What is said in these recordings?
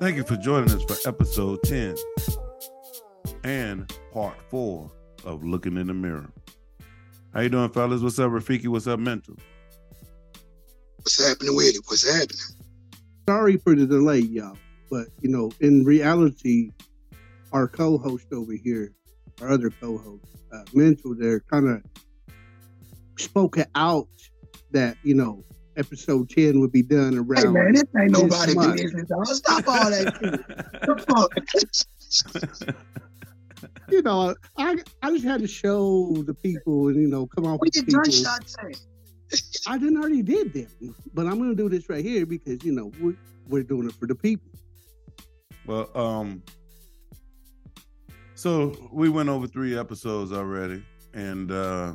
Thank you for joining us for episode 10 and part four of Looking in the Mirror. How you doing, fellas? What's up, Rafiki? What's up, Mental? What's happening with it? What's happening? Sorry for the delay, y'all. But, you know, in reality, our co-host over here, our other co-host, uh, Mental, there kind of spoke out that, you know, episode 10 would be done around. Hey man, this ain't this nobody month. business, dog. Stop all that shit. You know, I I just had to show the people and, you know, come on We did people. gunshot saying. I didn't already did them, but I'm going to do this right here because, you know, we're, we're doing it for the people. Well, um, so we went over three episodes already, and uh,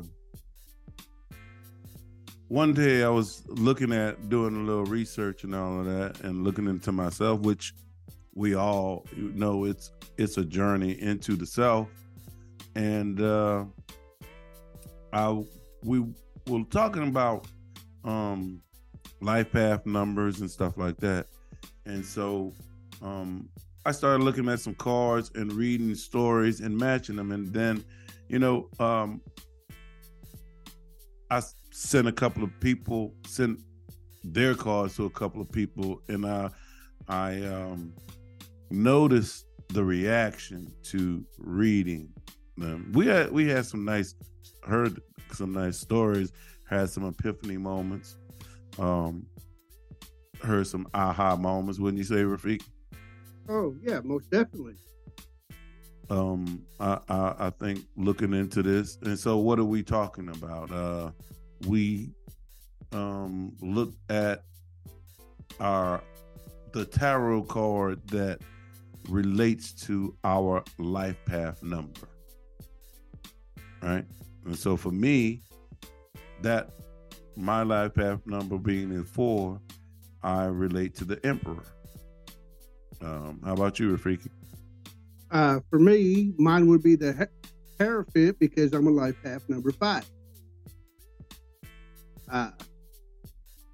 one day I was looking at doing a little research and all of that, and looking into myself, which we all you know it's it's a journey into the self, and uh, I we were talking about um, life path numbers and stuff like that, and so um, I started looking at some cards and reading stories and matching them, and then, you know, um, I sent a couple of people sent their cards to a couple of people, and I I um, noticed the reaction to reading them. We had we had some nice heard some nice stories, had some epiphany moments, um, heard some aha moments. Wouldn't you say, Rafiq? Oh, yeah, most definitely. um I, I i think looking into this and so what are we talking about uh we um look at our the tarot card that relates to our life path number right and so for me that my life path number being in four i relate to the emperor um how about you Rafiki? Uh, for me, mine would be the he- Hierophant because I'm a life path number five. Uh,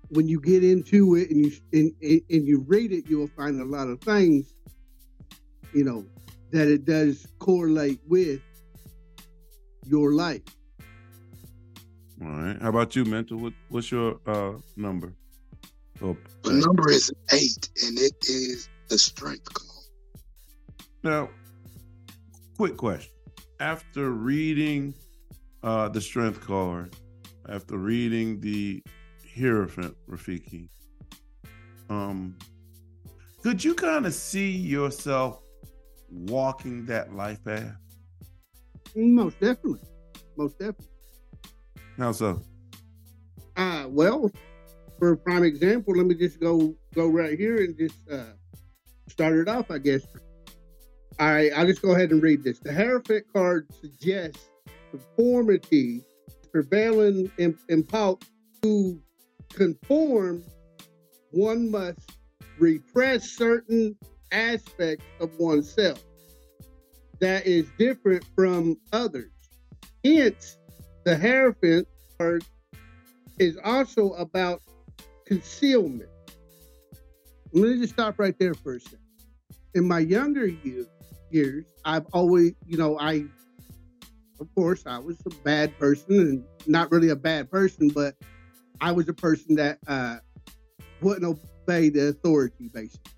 when you get into it and you and, and and you read it, you will find a lot of things, you know, that it does correlate with your life. All right. How about you, mental? What, what's your uh number? Oh, The number is eight, and it is the strength call. now, quick question. After reading uh the strength card, after reading the Hierophant Rafiki, um, could you kind of see yourself walking that life path? Most definitely, most definitely. How so? Uh, well, for a prime example, let me just go go right here and just uh, start it off. I guess. I I'll just go ahead and read this. The Hierophant card suggests conformity, prevailing in, to conform. One must repress certain aspects of oneself that is different from others. Hence, the Hierophant card is also about concealment. Let me just stop right there for a second. In my younger years, I've always, you know, I, of course, I was a bad person and not really a bad person, but I was a person that uh, wouldn't obey the authority, basically.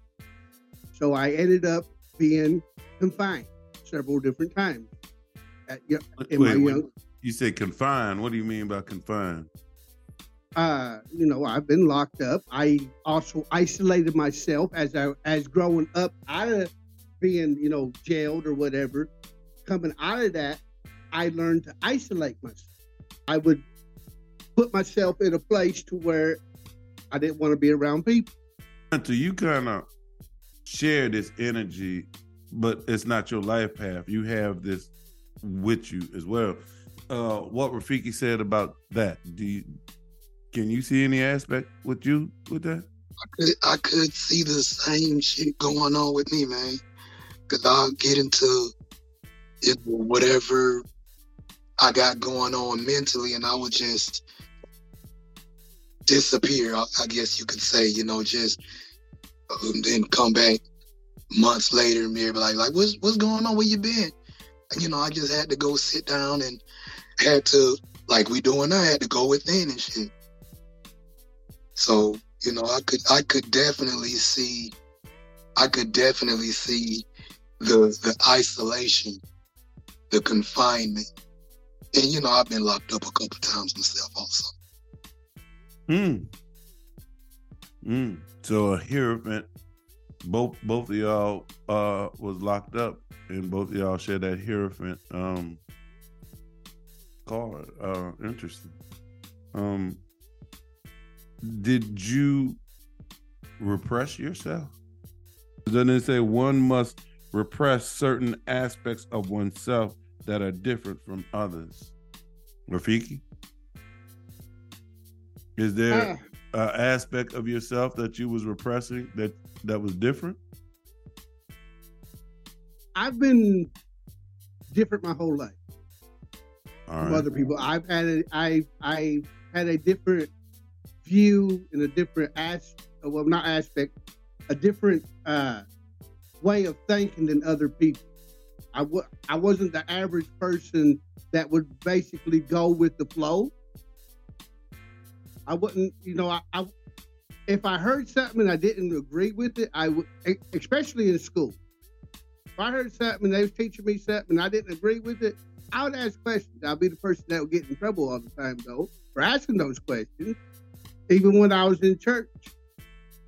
So I ended up being confined several different times. At, in my Wait, wait. young, You said confined. What do you mean by confined? uh, you know, I've been locked up. I also isolated myself as I as growing up out of being, you know, jailed or whatever. Coming out of that, I learned to isolate myself. I would put myself in a place to where I didn't want to be around people. Until you kind of share this energy, but it's not your life path. You have this with you as well. Uh, what Rafiki said about that? Do you can you see any aspect with you with that? I could, I could see the same shit going on with me, man. Cause I'll get into it, whatever I got going on mentally, and I would just disappear. I, guess you could say, you know, just um, then come back months later, Mary be like, like, what's what's going on? Where you been? And, you know, I just had to go sit down and had to, like we doing I had to go within and shit. So, you know, I could I could definitely see I could definitely see the the isolation, the confinement. And you know, I've been locked up a couple times myself also. Hmm. Hmm. So a Hierophant, both both of y'all uh was locked up and both of y'all shared that Hierophant um card. Uh interesting. Um did you repress yourself? Doesn't it say one must repress certain aspects of oneself that are different from others? Rafiki? Is there Ah, an aspect of yourself that you was repressing that that was different? I've been different my whole life from other people. I've had a, I I had a different view and a different as well not aspect, a different uh, way of thinking than other people. I w- I wasn't the average person that would basically go with the flow. I wouldn't, you know, I, I if I heard something and I didn't agree with it, I would, especially in school. If I heard something and they was teaching me something and I didn't agree with it, I would ask questions. I'd be the person that would get in trouble all the time, though, for asking those questions. Even when I was in church,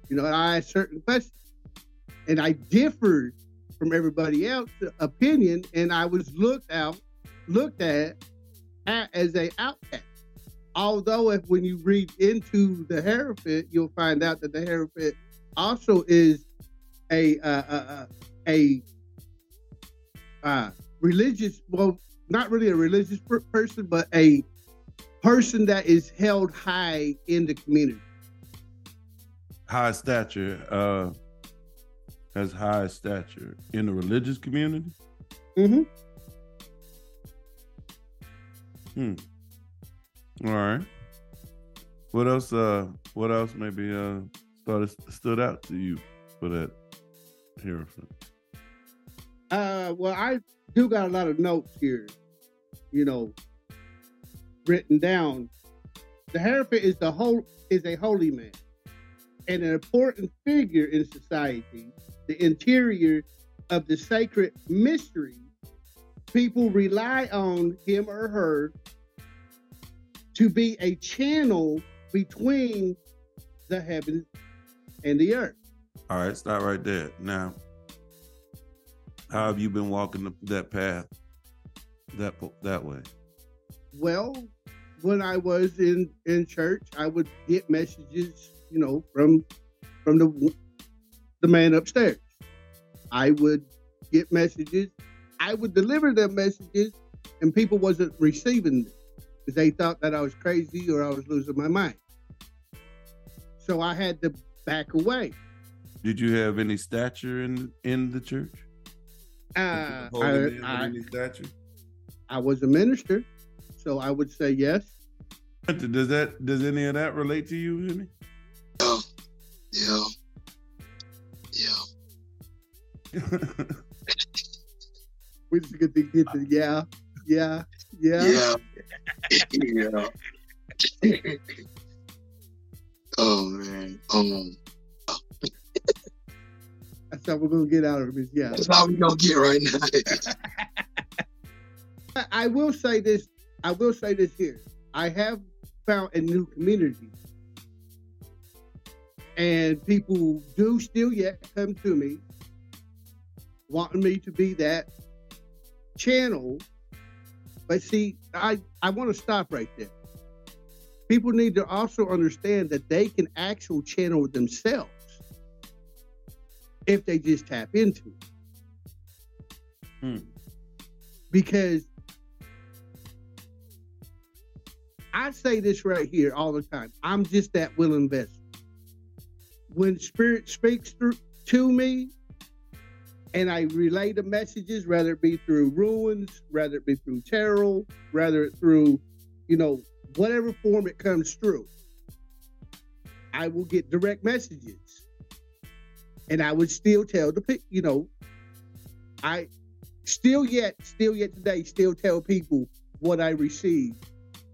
you know, I asked certain questions, and I differed from everybody else's opinion, and I was looked out, looked at, at as a outcast. Although, if when you read into the Hierophant, you'll find out that the Hierophant also is a uh, uh, uh, a uh, religious, well, not really a religious per- person, but a person that is held high in the community. High stature, uh has high stature in the religious community. Mm-hmm. Hmm. All right. What else? Uh, what else maybe uh started stood out to you for that Hierophant? Uh, well, I do got a lot of notes here, you know, written down. The Hierophant is the whole is a holy man and an important figure in society. The interior of the sacred mystery, people rely on him or her to be a channel between the heavens and the earth. All right, stop right there. Now, how have you been walking the, that path that that way? Well, when I was in in church, I would get messages, you know, from from the the man upstairs. I would get messages. I would deliver them messages, and people wasn't receiving them because they thought that I was crazy or I was losing my mind. So I had to back away. Did you have any stature in in the church? Uh, I, I, any stature? I was a minister, so I would say yes. Does that does any of that relate to you, Henry? Yeah, yeah, yeah. We just get to get the yeah, yeah, yeah. Yeah. yeah. oh man. Um That's how we're gonna get out of. Is yeah. that's how we gonna get right now. I will say this. I will say this here. I have found a new community, and people do still yet come to me, wanting me to be that channel. But see, I I want to stop right there. People need to also understand that they can actually channel themselves if they just tap into it. Hmm. Because I say this right here all the time. I'm just that willing vessel. When spirit speaks through to me and I relay the messages, whether it be through runes, whether it be through tarot, whether it through, you know, whatever form it comes through, I will get direct messages. and I would still tell the you know, I still yet, still yet today, still tell people what I received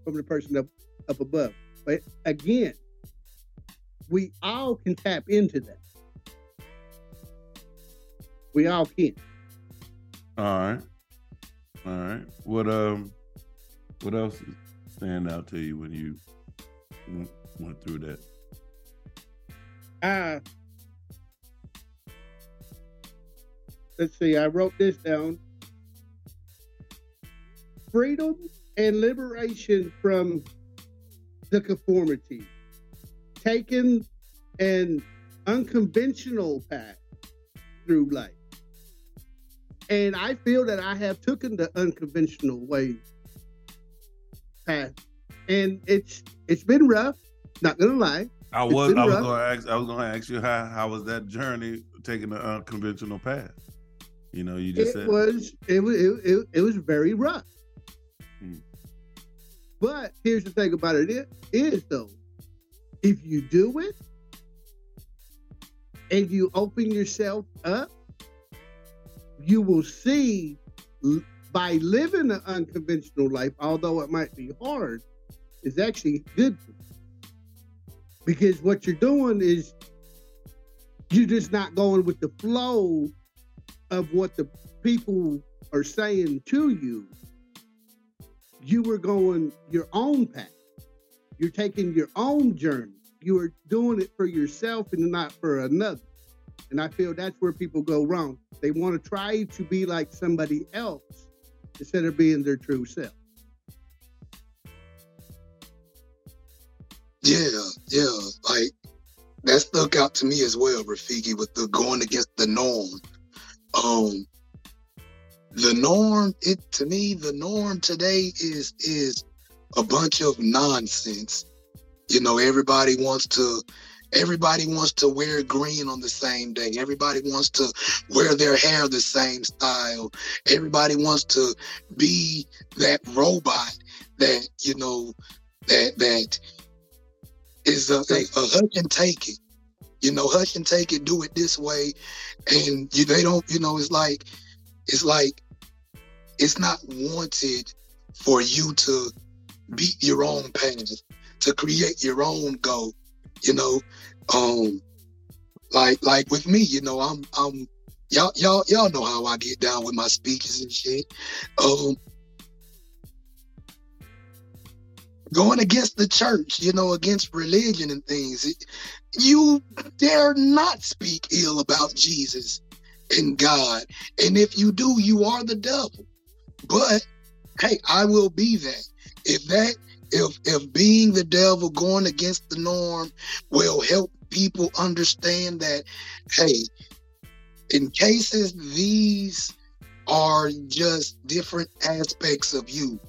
from the person up up above. But again, we all can tap into that. We all can. All right. All right. What um what else stand out to you when you went through that? Uh let's see, I wrote this down. Freedom and liberation from the conformity. Taking an unconventional path through life. And I feel that I have taken the unconventional way path. And it's it's been rough, not gonna lie. I was I was rough. gonna ask I was gonna ask you how how was that journey taking the unconventional path? You know, you just it said was it was it, it, it was very rough. Hmm. But here's the thing about it is, is though, if you do it and you open yourself up, you will see by living an unconventional life, although it might be hard, is actually good because what you're doing is you're just not going with the flow of what the people are saying to you, you were going your own path. You're taking your own journey. You are doing it for yourself and not for another. And I feel that's where people go wrong. They want to try to be like somebody else instead of being their true self. Yeah, yeah. Like that stuck out to me as well, Rafiki, with the going against the norm um the norm it to me the norm today is is a bunch of nonsense you know everybody wants to everybody wants to wear green on the same day. Everybody wants to wear their hair the same style. Everybody wants to be that robot that you know that that is a, a, a hush and take it. You know, hush and take it, do it this way. And you, they don't, you know, it's like, it's like, it's not wanted for you to beat your own path, to create your own goal, you know. Um, like, like with me, you know, I'm, I'm, y'all, y'all, y'all know how I get down with my speeches and shit. Um, going against the church, you know, against religion and things. You dare not speak ill about Jesus and God. And if you do, you are the devil. But hey, I will be that. If that if if being the devil going against the norm will help people understand that hey, in cases these are just different aspects of you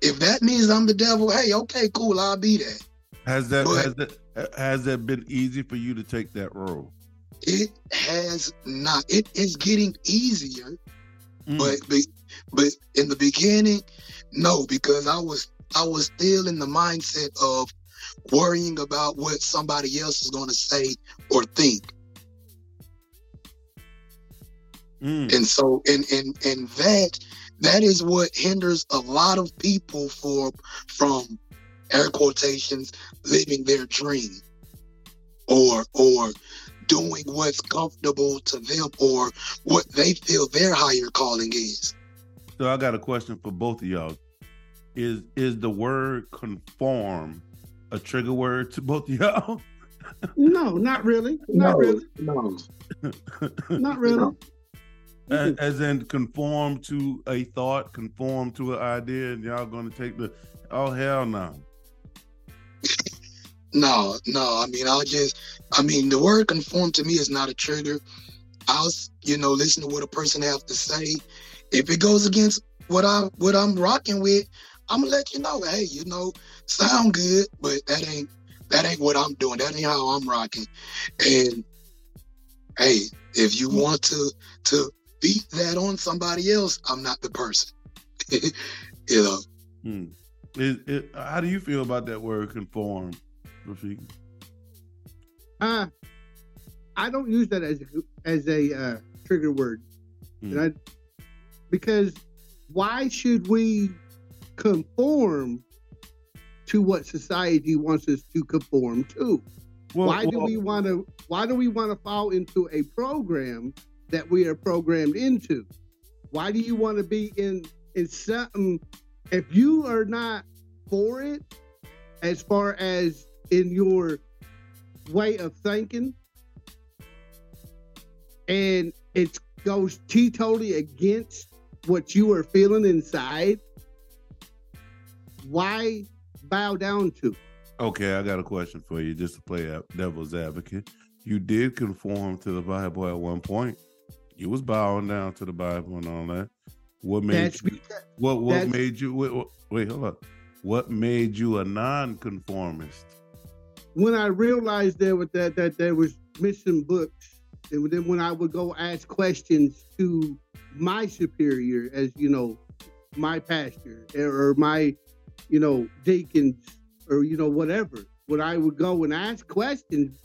if that means I'm the devil, hey, okay, cool, I'll be that. Has that but has that has that been easy for you to take that role? It has not. It is getting easier, mm. but but in the beginning, no, because I was I was still in the mindset of worrying about what somebody else is going to say or think. Mm. And so, and and and that that is what hinders a lot of people for from air quotations living their dream or or doing what's comfortable to them or what they feel their higher calling is. So I got a question for both of y'all. Is is the word conform a trigger word to both of y'all? no, not really. Not no, really. No. not really. No as in conform to a thought, conform to an idea, and y'all going to take the oh hell no. no, no. I mean, I'll just. I mean, the word conform to me is not a trigger. I'll, you know, listen to what a person have to say. If it goes against what I what I'm rocking with, I'm gonna let you know. Hey, you know, sound good, but that ain't that ain't what I'm doing. That ain't how I'm rocking. And hey, if you want to to beat that on somebody else, I'm not the person. you know. Hmm. It, it, how do you feel about that word conform, Rafik? Uh, I don't use that as a, as a uh, trigger word, Mm. and I because why should we conform to what society wants us to conform to? Well, why do well, we want to? Why do we want to fall into a program that we are programmed into? Why do you want to be in in something if you are not for it, as far as in your way of thinking, and it goes teetotally against what you are feeling inside? Why bow down to? Okay, I got a question for you, just to play devil's advocate. You did conform to the Bible at one point. You was bowing down to the Bible and all that. What made That's you, because what what made you wait, wait, wait, hold up. What made you a non-conformist? when I realized there was that that there was missing books, and then when I would go ask questions to my superior, as you know, my pastor or my, you know, deacons or you know whatever, when I would go and ask questions,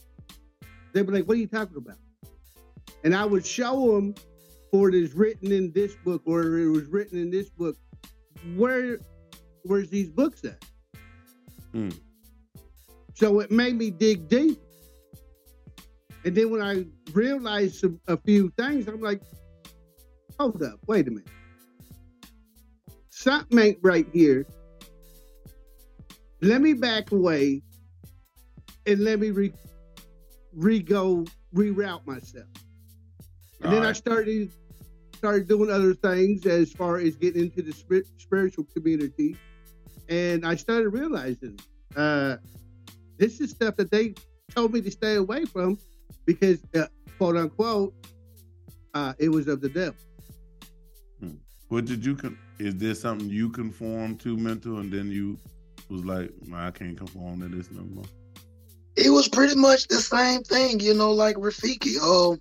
they'd be like, "What are you talking about?" And I would show them, for it is written in this book, or it was written in this book. Where, where's these books at? Hmm. So it made me dig deep. And then when I realized some, a few things, I'm like, hold up, wait a minute. Something ain't right here. Let me back away and let me re, re go reroute myself. And then I Alright. started started doing other things as far as getting into the spir- spiritual community, and I started realizing uh, this is stuff that they told me to stay away from because, uh, quote unquote, uh, it was of the devil. What did you con- is there something you conform to mental and then you was like, I can't conform to this no more. it was pretty much the same thing, you know, like Rafiki. Um,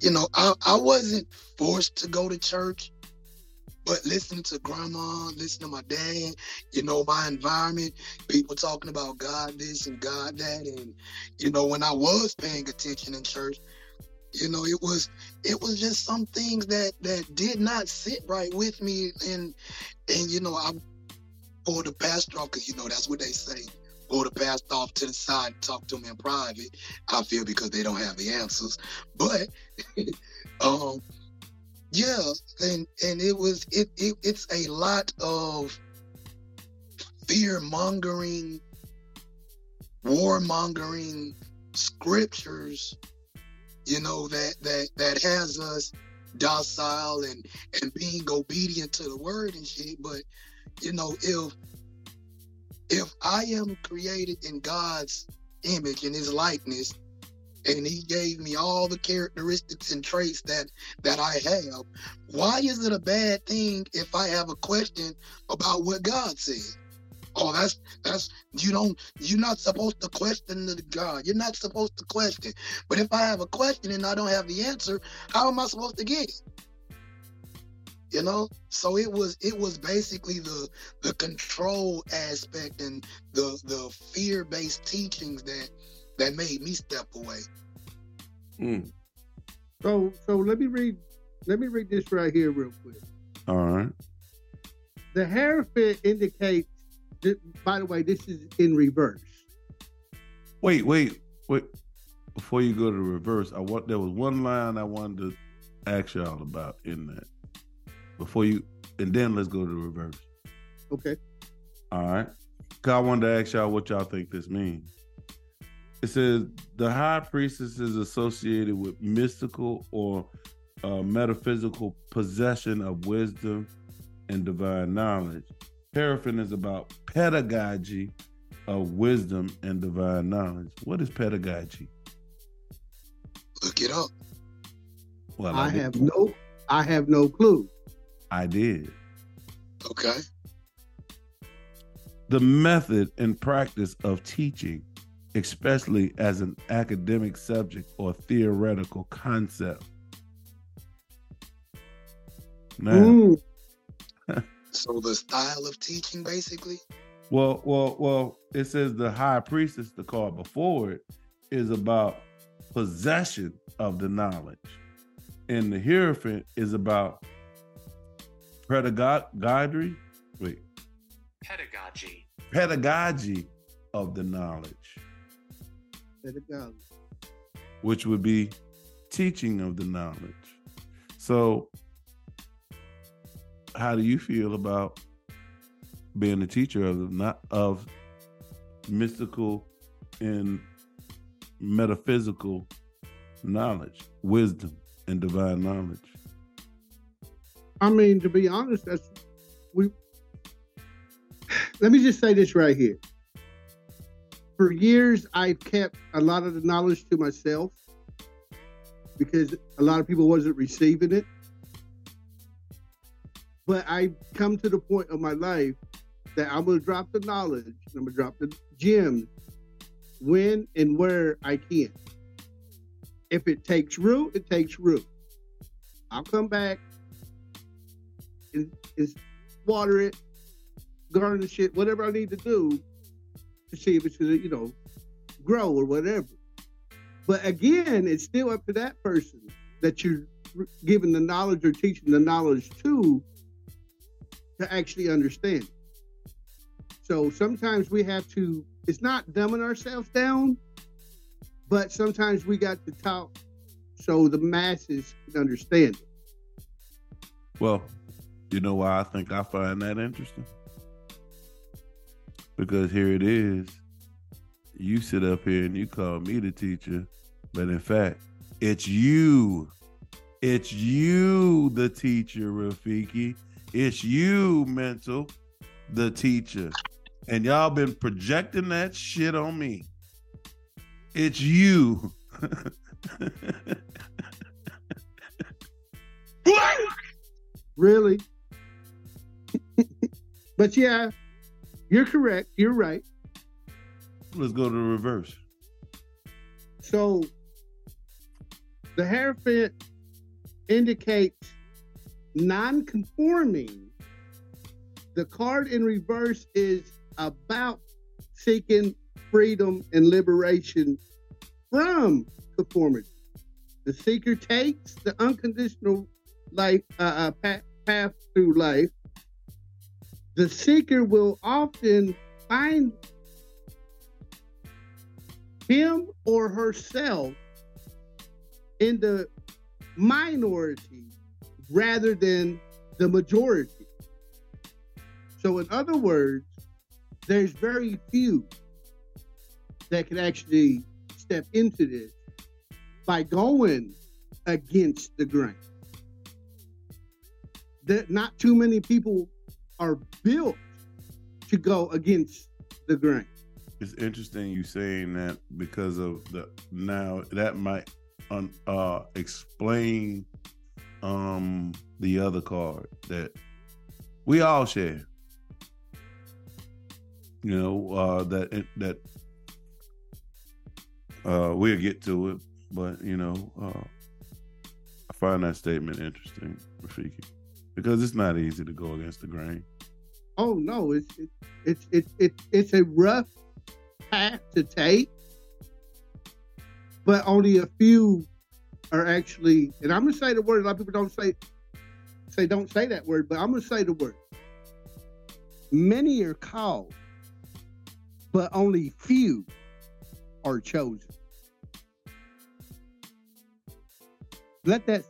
you know, I, I wasn't forced to go to church, but listening to grandma, listening to my dad, you know, my environment, people talking about God this and God that, and you know, when I was paying attention in church, you know, it was it was just some things that that did not sit right with me, and and you know, I pulled the pastor off because you know that's what they say pull the pastor off to the side talk to him in private. I feel because they don't have the answers. But um yeah, and and it was it, it it's a lot of fear mongering, war mongering scriptures, you know, that that that has us docile and and being obedient to the word and shit. But you know, if if I am created in God's image and his likeness, and he gave me all the characteristics and traits that that I have, why is it a bad thing if I have a question about what God said? Oh, that's that's you don't you're not supposed to question the God. You're not supposed to question. But if I have a question and I don't have the answer, how am I supposed to get it? You know? So it was it was basically the the control aspect and the the fear based teachings that that made me step away. Mm. So so let me read let me read this right here real quick. All right. The Hierophant indicates that, by the way, this is in reverse. Wait, wait, wait. Before you go to reverse, I want there was one line I wanted to ask y'all about in that. Before you, and then let's go to the reverse. Okay. All right. Cause I wanted to ask y'all what y'all think this means. It says the high priestess is associated with mystical or uh, metaphysical possession of wisdom and divine knowledge. Hierophant is about pedagogy of wisdom and divine knowledge. What is pedagogy? Look it up. Well, I did- have no I have no clue. I did. Okay. the method and practice of teaching, especially as an academic subject or theoretical concept. Mm, So the style of teaching basically. well, well, well, it says the high priestess, the card before it, is about possession of the knowledge. And the Hierophant is about pedagogy. Wait. Pedagogy. Pedagogy of the knowledge. Pedagogy. Which would be teaching of the knowledge. So, how do you feel about being a teacher of the not of mystical and metaphysical knowledge, wisdom, and divine knowledge? I mean, to be honest, that's we. Let me just say this right here. For years, I've kept a lot of the knowledge to myself because a lot of people wasn't receiving it. But I've come to the point of my life that I'm gonna drop the knowledge, I'm gonna drop the gems when and where I can. If it takes root, it takes root. I'll come back and, and water it, garnish it, whatever I need to do to see if it's gonna, you know, grow or whatever. But again, it's still up to that person that you're giving the knowledge or teaching the knowledge to to actually understand. So sometimes we have to, it's not dumbing ourselves down, but sometimes we got to talk so the masses can understand it. Well, you know why I think I find that interesting? Because here it is. You sit up here and you call me the teacher, but in fact, it's you. It's you, the teacher, Rafiki. It's you, mental, the teacher. And y'all been projecting that shit on me. It's you. really? But yeah, you're correct. You're right. Let's go to the reverse. So the Hierophant indicates non-conforming. The card in reverse is about seeking freedom and liberation from conformity. The seeker takes the unconditional life uh, uh, path, path through life. The seeker will often find him or herself in the minority rather than the majority. So, in other words, there's very few that can actually step into this by going against the grain. That not too many people are built to go against the grain. It's interesting you saying that because of the now that might un, uh, explain um the other card that we all share you know uh, that that uh, we'll get to it, but you know, uh, I find that statement interesting, Rafiki, because it's not easy to go against the grain. Oh no, it's it's it's it's it's a rough path to take, but only a few are actually. And I'm gonna say the word. A lot of people don't say say don't say that word, but I'm gonna say the word. Many are called, but only few are chosen. Let that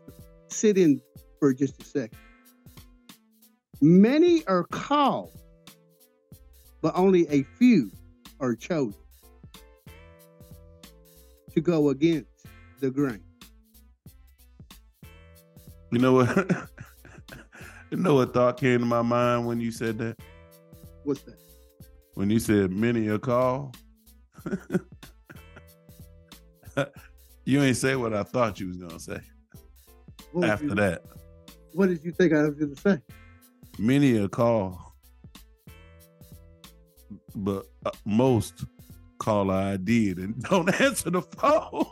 sit in for just a second. Many are called, but only a few are chosen to go against the grain. You know what? you know what thought came to my mind when you said that? What's that? when you said many are called. you ain't say what I thought you was gonna say. after you, that, what did you think I was gonna say? Many a call, but uh, most call I did and don't answer the phone.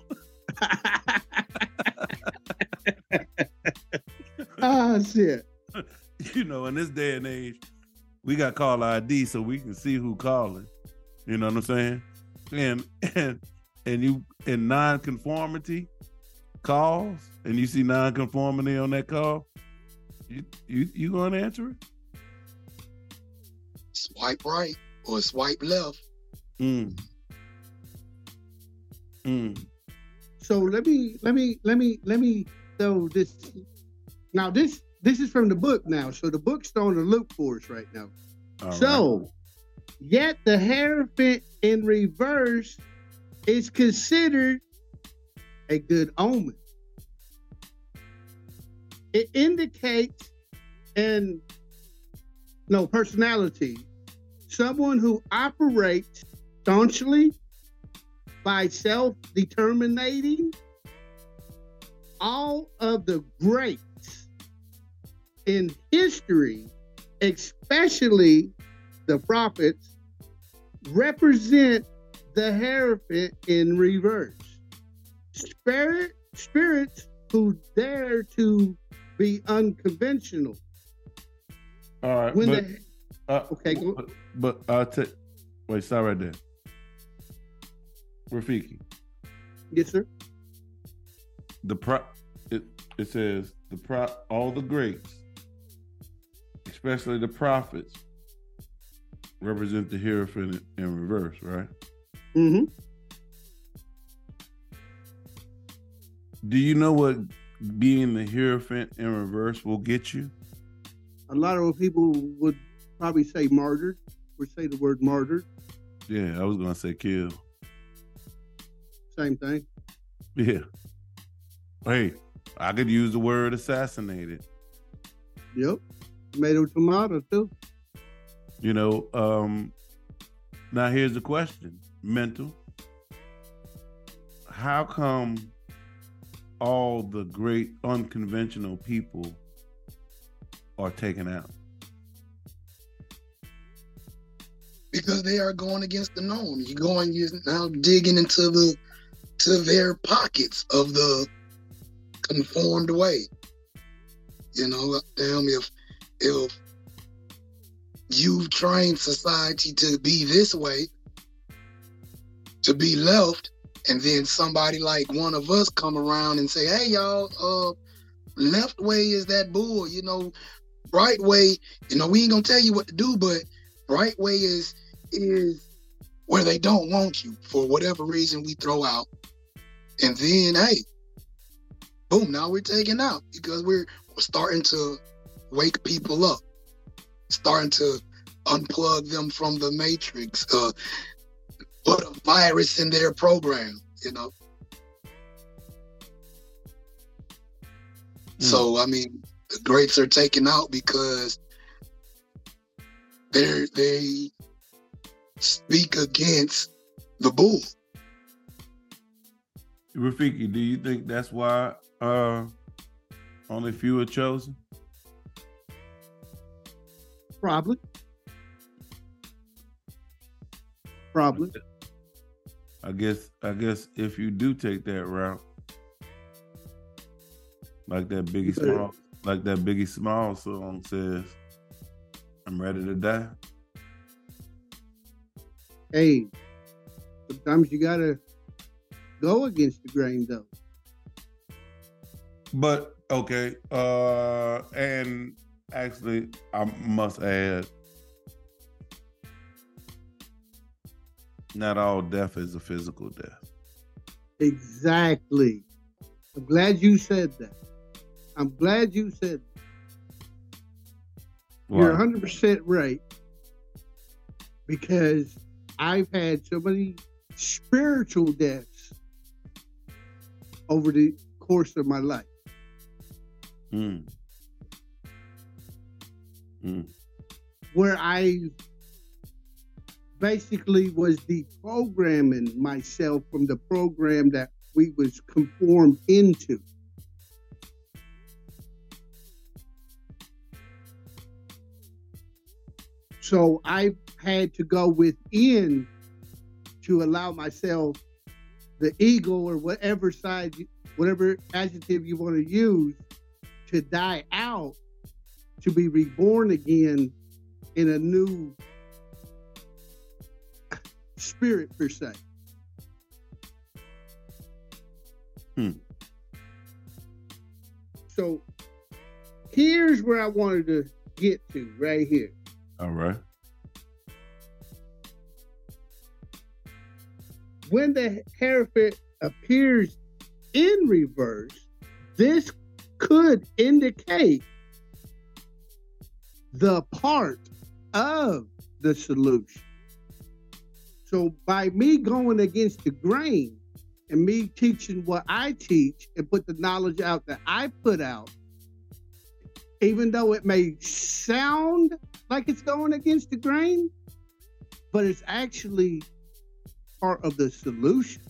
ah shit. You know, in this day and age, we got call ID so we can see who calling. You know what I'm saying? And and and you in non-conformity calls and you see non-conformity on that call, you you you gonna answer it? Swipe right or swipe left. Mm. Mm. So let me let me let me let me throw this. Now this this is from the book now. So the book's on the loop for us right now. All so right. yet the Hierophant in reverse is considered a good omen. It indicates and no personality, someone who operates staunchly by self-determinating all of the greats in history, especially the prophets, represent the Hierophant in reverse. Spirit, spirits who dare to be unconventional. All right. When but, the uh, okay, go- but, but I'll take wait, stop right there. Rafiki. yes, sir. the pro it, it says the pro all the greats especially the prophets represent the hierophant in reverse right Mm hmm do you know what being the hierophant in reverse will get you A lot of people would probably say martyred, or say the word martyred. yeah i was gonna say kill Same thing. yeah hey i could use the word assassinated Yep. Tomato, tomato too. you know um now here's the question mental how come all the great unconventional people are taken out because they are going against the norm. You're going, you're now digging into the to their pockets of the conformed way. You know, damn if if you've trained society to be this way, to be left, and then somebody like one of us come around and say, "Hey, y'all, uh, left way is that bull." You know, right way. You know, we ain't gonna tell you what to do, but right way is is where they don't want you for whatever reason we throw out. And then, hey, boom, now we're taking out because we're, we're starting to wake people up, starting to unplug them from the matrix, uh, put a virus in their program, you know. So, I mean, the greats are taken out because they're, they speak against the bull. Rafiki, do you think that's why uh only few are chosen? Probably. Probably. I guess I guess if you do take that route, like that Biggie. Small, like that Biggie Small song says, "I'm ready to die." Hey, sometimes you gotta go against the grain though. But okay, uh, and actually, I must add, not all death is a physical death. Exactly. I'm glad you said that. I'm glad you said that. You're 100% right. Because I've had so many spiritual deaths over the course of my life. Mm. Mm. where I basically was deprogramming myself from the program that we was conformed into. So I had to go within to allow myself the ego or whatever side, whatever adjective you want to use, to die out to be reborn again in a new spirit per se. Hmm. So here's where I wanted to get to right here. All right. When the Hierophant appears in reverse, this could indicate the part of the solution. So by me going against the grain and me teaching what I teach and put the knowledge out that I put out, even though it may sound like it's going against the grain, but it's actually part of the solution.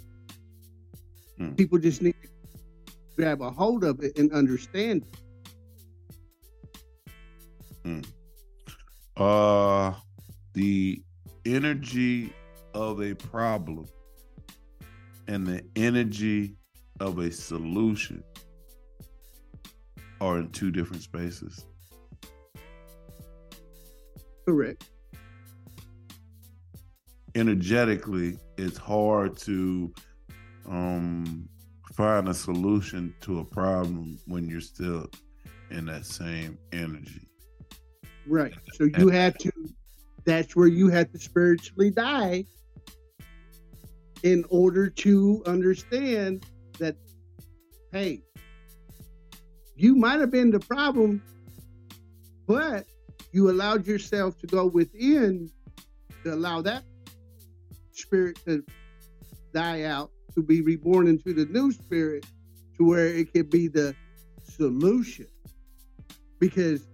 Hmm. People just need to grab a hold of it and understand it. Uh the energy of a problem and the energy of a solution are in two different spaces. Correct. Energetically, it's hard to um find a solution to a problem when you're still in that same energy. Right. So you had to, that's where you had to spiritually die in order to understand that, hey, you might have been the problem, but you allowed yourself to go within to allow that spirit to die out, to be reborn into the new spirit, to where it could be the solution. Because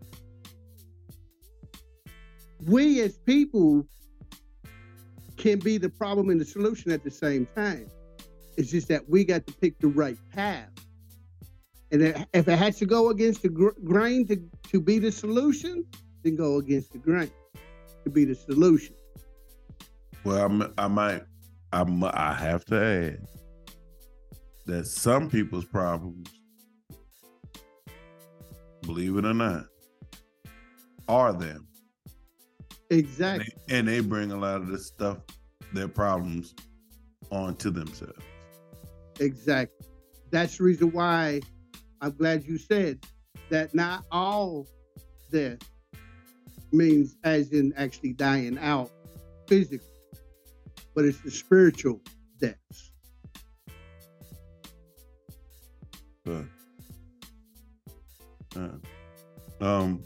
we as people can be the problem and the solution at the same time. It's just that we got to pick the right path. And if it has to go against the grain to, to be the solution, then go against the grain to be the solution. Well, I'm, I might, I, mu- I have to add that some people's problems, believe it or not, are them, and Exactly. they, and they bring a lot of this stuff, their problems, onto themselves. Exactly. That's the reason why I'm glad you said that not all death means as in actually dying out physically, but it's the spiritual deaths. But, uh, um,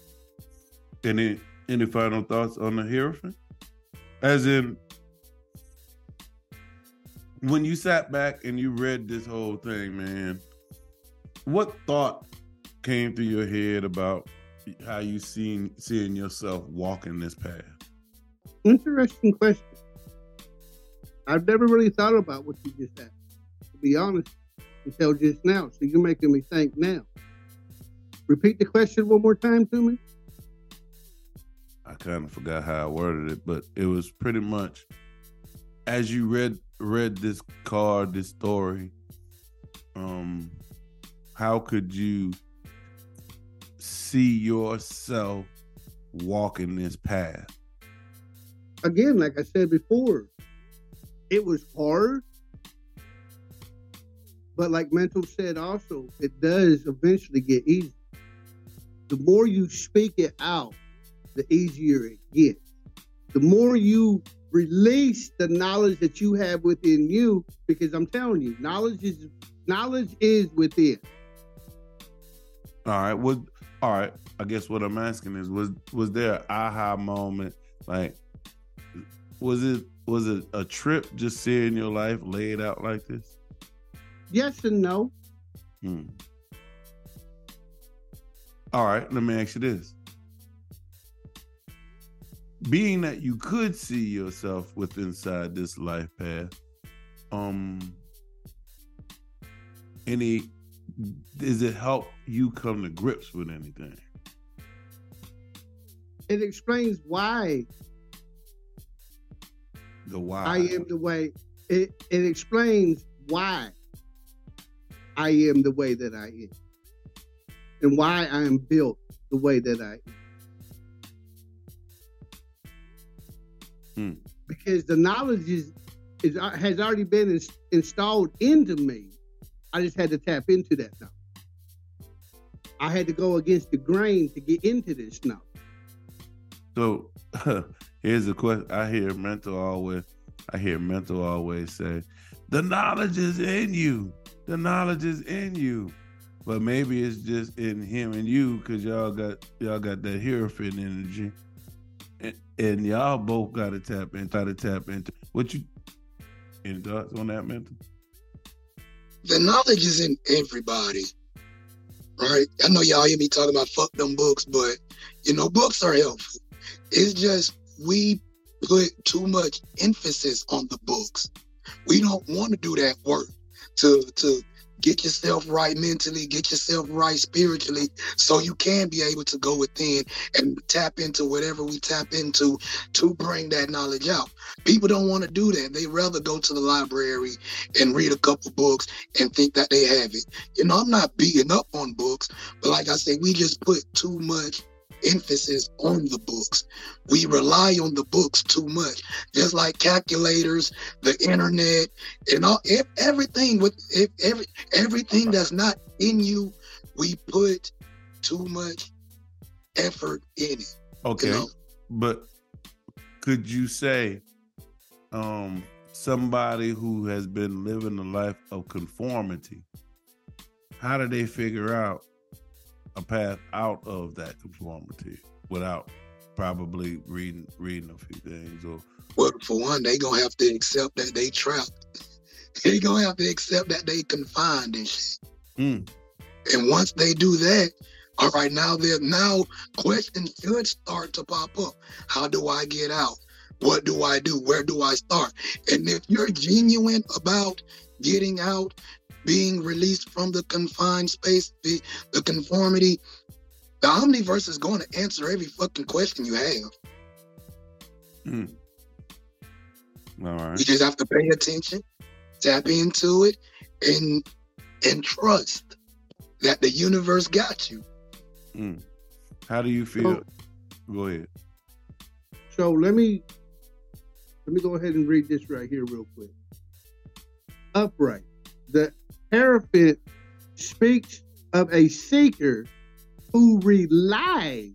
any any final thoughts on the Hierophant? As in, when you sat back and you read this whole thing, man, what thought came through your head about how you seen seeing yourself walking this path? Interesting question. I've never really thought about what you just asked, to be honest, until just now. So you're making me think now. Repeat the question one more time to me. I kind of forgot how I worded it, but it was pretty much as you read read this card, this story. Um, how could you see yourself walking this path? again, like I said before, it was hard. But like Mental said also, it does eventually get easy. The more you speak it out, the easier it gets. The more you release the knowledge that you have within you, because I'm telling you, knowledge is knowledge is within. All right, what? All right, I guess what I'm asking is, was was there an aha moment? Like, was it was it a trip just seeing your life laid out like this? Yes and no. Hmm. All right, let me ask you this. Being that you could see yourself with inside this life path, um, any does it help you come to grips with anything? It explains why The why I am the way it, it explains why I am the way that I am and why I am built the way that I am. Hmm. Because the knowledge is, is uh, has already been ins- installed into me. I just had to tap into that knowledge. I had to go against the grain to get into this knowledge. So here's the question. I hear mental always. I hear mental always say, "The knowledge is in you. The knowledge is in you." But maybe it's just in him and you because y'all got y'all got that Hierophant energy, and, y'all both got to tap in. Got to tap into what you. Any thoughts on that, mental? The knowledge is in everybody, right? I know y'all hear me talking about fuck them books, but you know, books are helpful. It's just we put too much emphasis on the books. We don't want to do that work to to get yourself right mentally, get yourself right spiritually, so you can be able to go within and tap into whatever we tap into to bring that knowledge out. People don't want to do that. They rather go to the library and read a couple books and think that they have it. You know, I'm not beating up on books, but like I said, we just put too much emphasis on the books. We rely on the books too much, just like calculators, the internet, and all everything with every everything that's not in you. We put too much effort in it. Okay, you know? but could you say, um, somebody who has been living a life of conformity? How do they figure out a path out of that conformity without probably reading reading a few things or well for one they gonna have to accept that they trapped. They gonna have to accept that they confined and shit. Mm. and once they do that all right now there now questions should start to pop up. How do i get out? What do i do? Where do i start? And if you're genuine about getting out being released from the confined space, the, the conformity, the omniverse is going to answer every fucking question you have. Hmm. All right. You just have to pay attention, tap into it, and and trust that the universe got you. Hmm. How do you feel? So, go ahead. So let me let me go ahead and read this right here real quick. Upright. The Hierophant speaks of a seeker who relies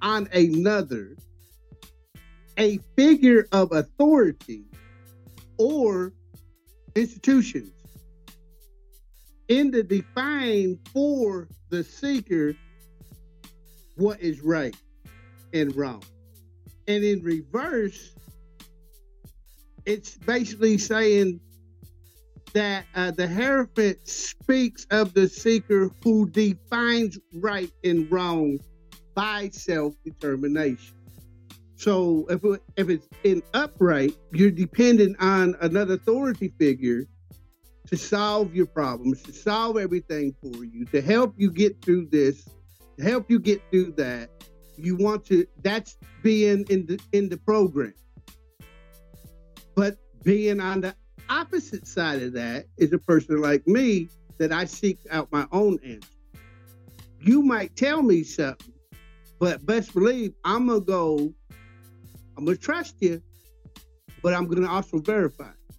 on another, a figure of authority, or institutions in the define for the seeker what is right and wrong. And in reverse, it's basically saying that uh, the Hierophant speaks of the seeker who defines right and wrong by self determination. So if, if it's in upright, you're dependent on another authority figure to solve your problems, to solve everything for you, to help you get through this, to help you get through that. You want to that's being in the in the program. But being on the opposite side of that is a person like me that I seek out my own answer. You might tell me something, but best believe I'm gonna go, I'm gonna trust you, but I'm gonna also verify. It.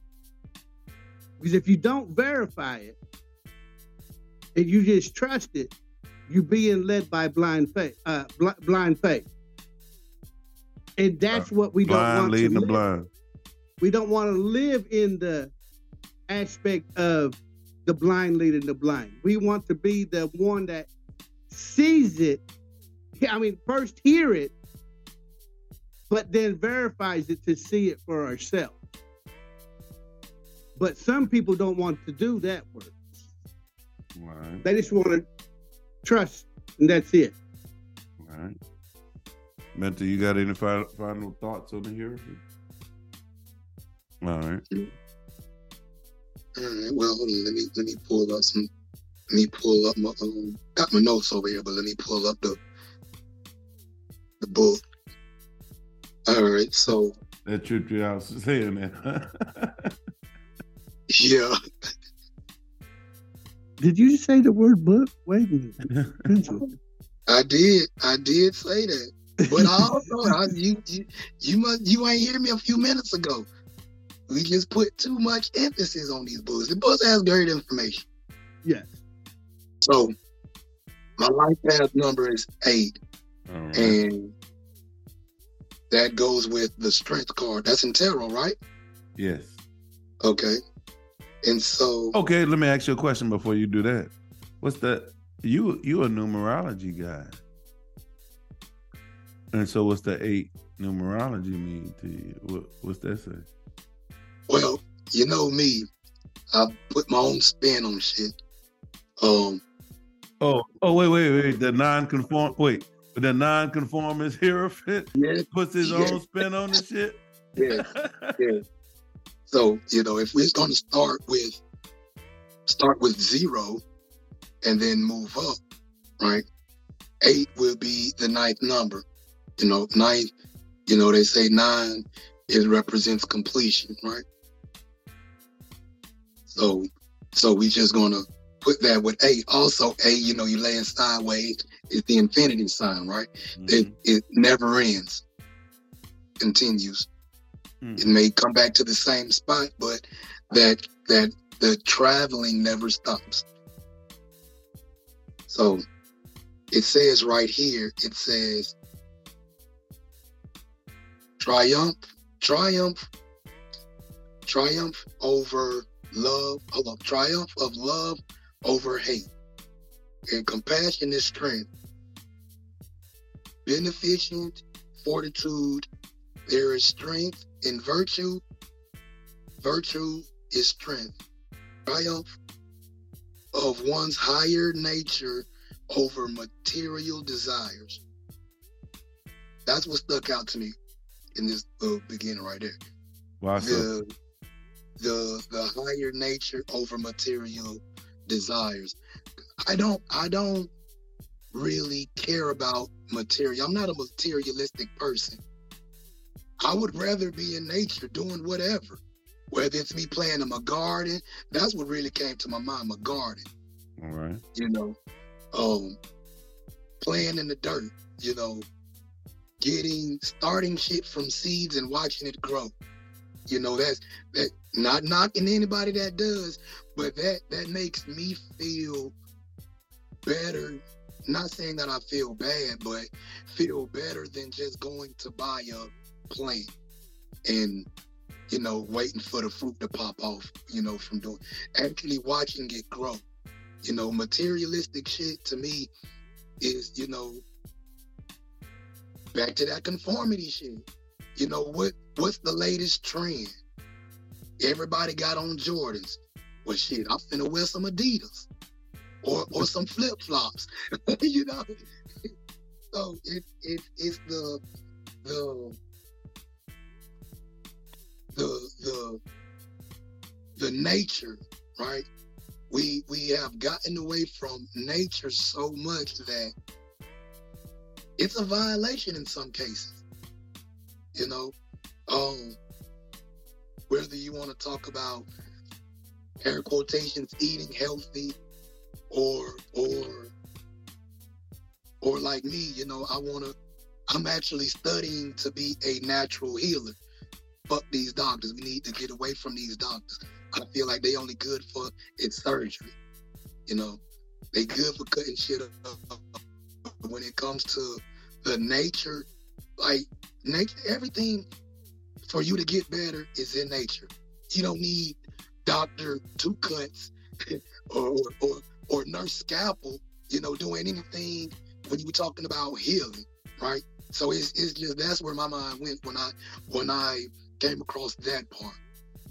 Because if you don't verify it and you just trust it, you're being led by blind faith, uh, bl- blind faith. And that's uh, what we blind don't want leading to the blind we don't want to live in the aspect of the blind leading the blind. We want to be the one that sees it. I mean, first hear it, but then verifies it to see it for ourselves. But some people don't want to do that work. Right. They just want to trust, and that's it. All right. Mentor, you got any final, final thoughts on the hearing? All right. All right. Well, let me let me pull up some. Let me pull up my um. Got my notes over here, but let me pull up the the book. All right. So that tripped you out saying that. yeah. Did you say the word book? Wait a minute. I did. I did say that. But I also, I, you, you, you must, you ain't hear me a few minutes ago. We just put too much emphasis on these books. The books has great information. Yes. So my life path number is eight, oh, All right. and that goes with the strength card. That's in tarot, right? yes. Okay. And so Okay, let me ask you a question before you do that. What's that? You you a numerology guy, and so what's the eight numerology mean to you? What, what's that say? Well, you know me, I put my own spin on shit. Um, Oh oh wait wait wait the non-conform wait but the non-conformist hierophant yeah, puts his Yeah. own spin on the shit. yeah, yeah. So you know, if we're going to start with start with zero, and then move up, right? Eight will be the ninth number. You know, ninth. You know, they say nine it represents completion, right? So, so we just gonna put that with A. Also, A, You know, you laying sideways is the infinity sign, right? It Mhm. it never ends, continues. Mhm. It may come back to the same spot, but that that the traveling never stops. So it says right here, it says triumph, triumph, triumph over love, triumph of love over hate. And compassion is strength. Beneficent, fortitude, there is strength in virtue. Virtue is strength. Triumph of one's higher nature over material desires. That's what stuck out to me in this little beginning right there. The the the higher nature over material desires. I don't I don't really care about material. I'm not a materialistic person. I would rather be in nature doing whatever. Whether it's me playing in my garden, that's what really came to my mind, my garden, All right. you know. Um playing in the dirt, you know, getting starting shit from seeds and watching it grow. You know, that's that not knocking anybody that does, but that that makes me feel better. Not saying that I feel bad, but feel better than just going to buy a plant and you know waiting for the fruit to pop off. You know, from doing actually watching it grow. You know, materialistic shit to me is you know back to that conformity shit. You know what? What's the latest trend? Everybody got on Jordans. Well, shit, I'm finna wear some Adidas or or some flip flops. you know. So it it it's the the the the the nature, right? We we have gotten away from nature so much that it's a violation in some cases. You know, um, whether you want to talk about air quotations eating healthy or or or like me, you know, I want to I'm actually studying to be a natural healer. Fuck these doctors. We need to get away from these doctors. I feel like they only good for it's surgery. You know, they good for cutting shit up. When it comes to the nature, like nature, everything for you to get better is in nature. You don't need doctor two cuts or, or or or nurse scalpel, you know, doing anything when you were talking about healing, right? So it's it's just that's where my mind went when I when I came across that part,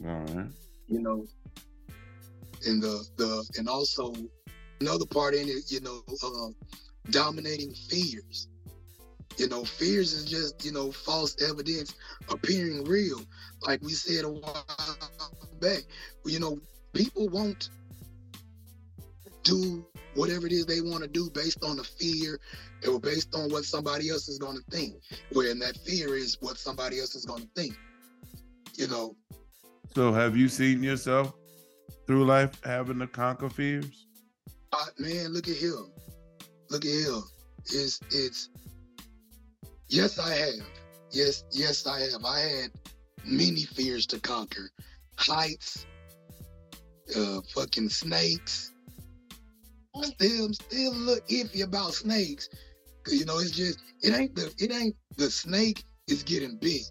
All right. you know. And the the and also another part in it, you know, uh, dominating fears. You know, fears is just, you know, false evidence appearing real. Like we said a while back, you know, people won't do whatever it is they want to do based on the fear or based on what somebody else is going to think. When that fear is what somebody else is going to think. You know, So have you seen yourself through life having to conquer fears? I, man, look at him. Look at him. It's it's yes, I have. Yes, yes, I have. I had many fears to conquer. Heights, uh, fucking snakes, still I'm still a little iffy about snakes. Cause you know, it's just it ain't the it ain't the snake is getting big.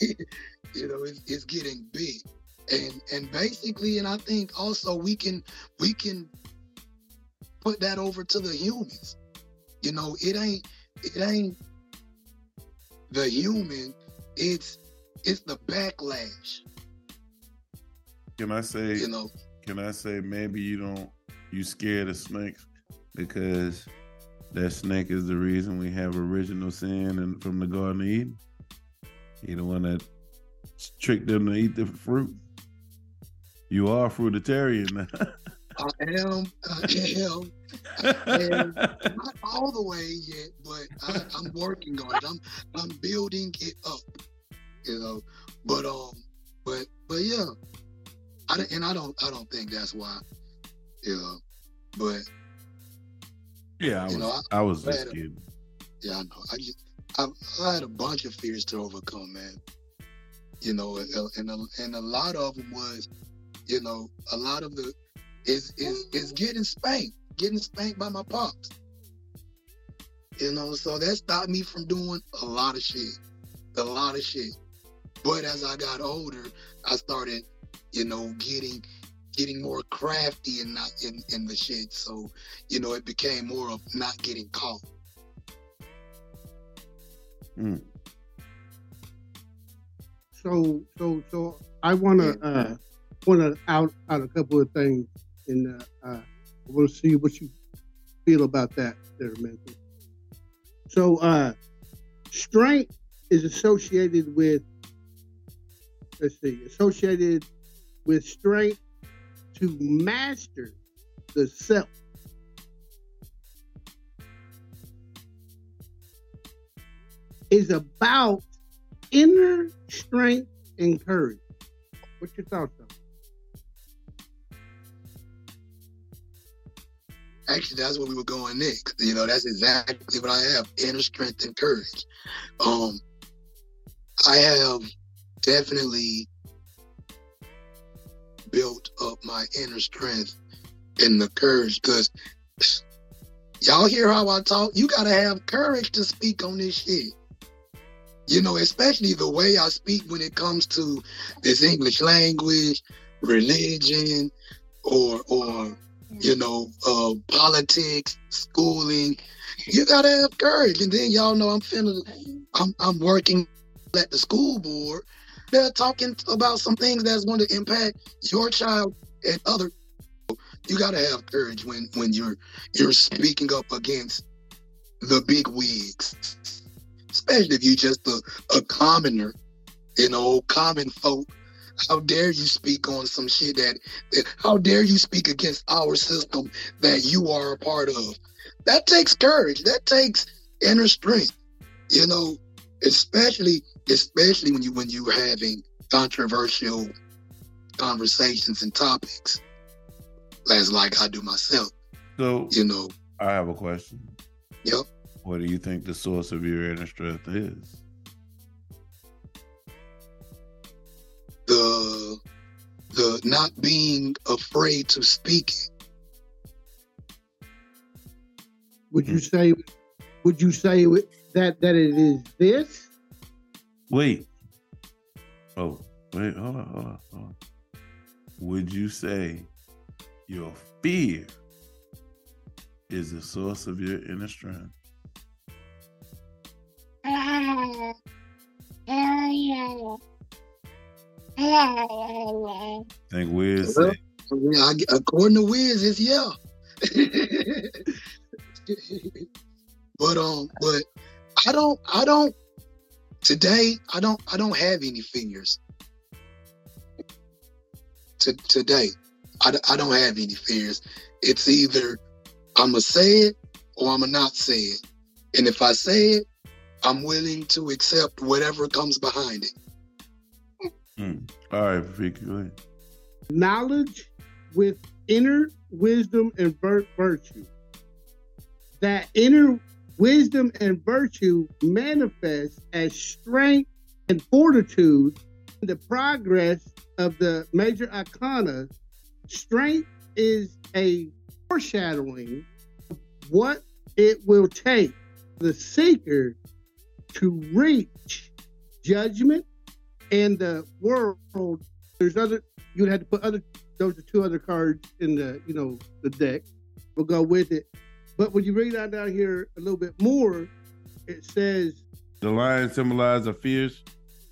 you know, it's, it's getting big. And and basically, and I think also we can we can put that over to the humans. You know, it ain't it ain't the human, it's it's the backlash. Can I say? You know, Can I say maybe you don't you scared of snakes because that snake is the reason we have original sin and from the Garden of Eden. He the one that tricked them to eat the fruit. You are fruitarian now. I am, I am, am. not all the way yet, but I, I'm working on it. I'm I'm building it up, you know. But um, but but yeah, I don't- and I don't I don't think that's why, you know. But yeah, I was know, I, was I just had a- kidding. yeah, I know. I just I, I had a bunch of fears to overcome, man. You know, and a, and a lot of them was, you know, a lot of the is is is getting spanked, getting spanked by my pops. You know, so that stopped me from doing a lot of shit, a lot of shit. But as I got older, I started, you know, getting getting more crafty and not in, in the shit. So, you know, it became more of not getting caught. Mm. So so so I want to uh want to out out a couple of things in uh, uh I want to see what you feel about that there, Memphis. So uh strength is associated with let's see associated with strength to master the self. Is about inner strength and courage. What's your thoughts on? Actually, that's where we were going next. You know, that's exactly what I have: inner strength and courage. Um, I have definitely built up my inner strength and the courage because y'all hear how I talk. You gotta have courage to speak on this shit. You know, especially the way I speak when it comes to this English language, religion, or or you know, uh, politics, schooling. You gotta have courage. And then y'all know I'm finna, I'm, I'm working at the school board. They're talking about some things that's going to impact your child and other. You gotta have courage when when you're you're speaking up against the big wigs, especially if you're just a, a commoner, you know, common folk. How dare you speak on some shit that, that how dare you speak against our system that you are a part of? That takes courage. That takes inner strength. You know, especially especially when you when you're having controversial conversations and topics. As like I do myself, So you know. I have a question. Yep. What do you think the source of your inner strength is? The the not being afraid to speak Would you hmm. say? Would you say that that it is this? Wait. Oh, wait, hold on, hold on, hold on. Would you say your fear is the source of your inner strength? Ah, think Wiz Well, I, according to Wiz, it's yeah. but um, but I don't, I don't. Today, I don't, I don't have any fears. To today, I, d- I don't have any fears. It's either I'm gonna say it or I'm gonna not say it. And if I say it, I'm willing to accept whatever comes behind it. Hmm. all right, Vicky, knowledge with inner wisdom and vir- virtue. That inner wisdom and virtue manifests as strength and fortitude in the progress of the major arcana. Strength is a foreshadowing of what it will take the seeker to reach judgment and the world. There's other you'd have to put other those are two other cards in the you know the deck will go with it. But when you read on down here a little bit more, it says The lion symbolizes a fierce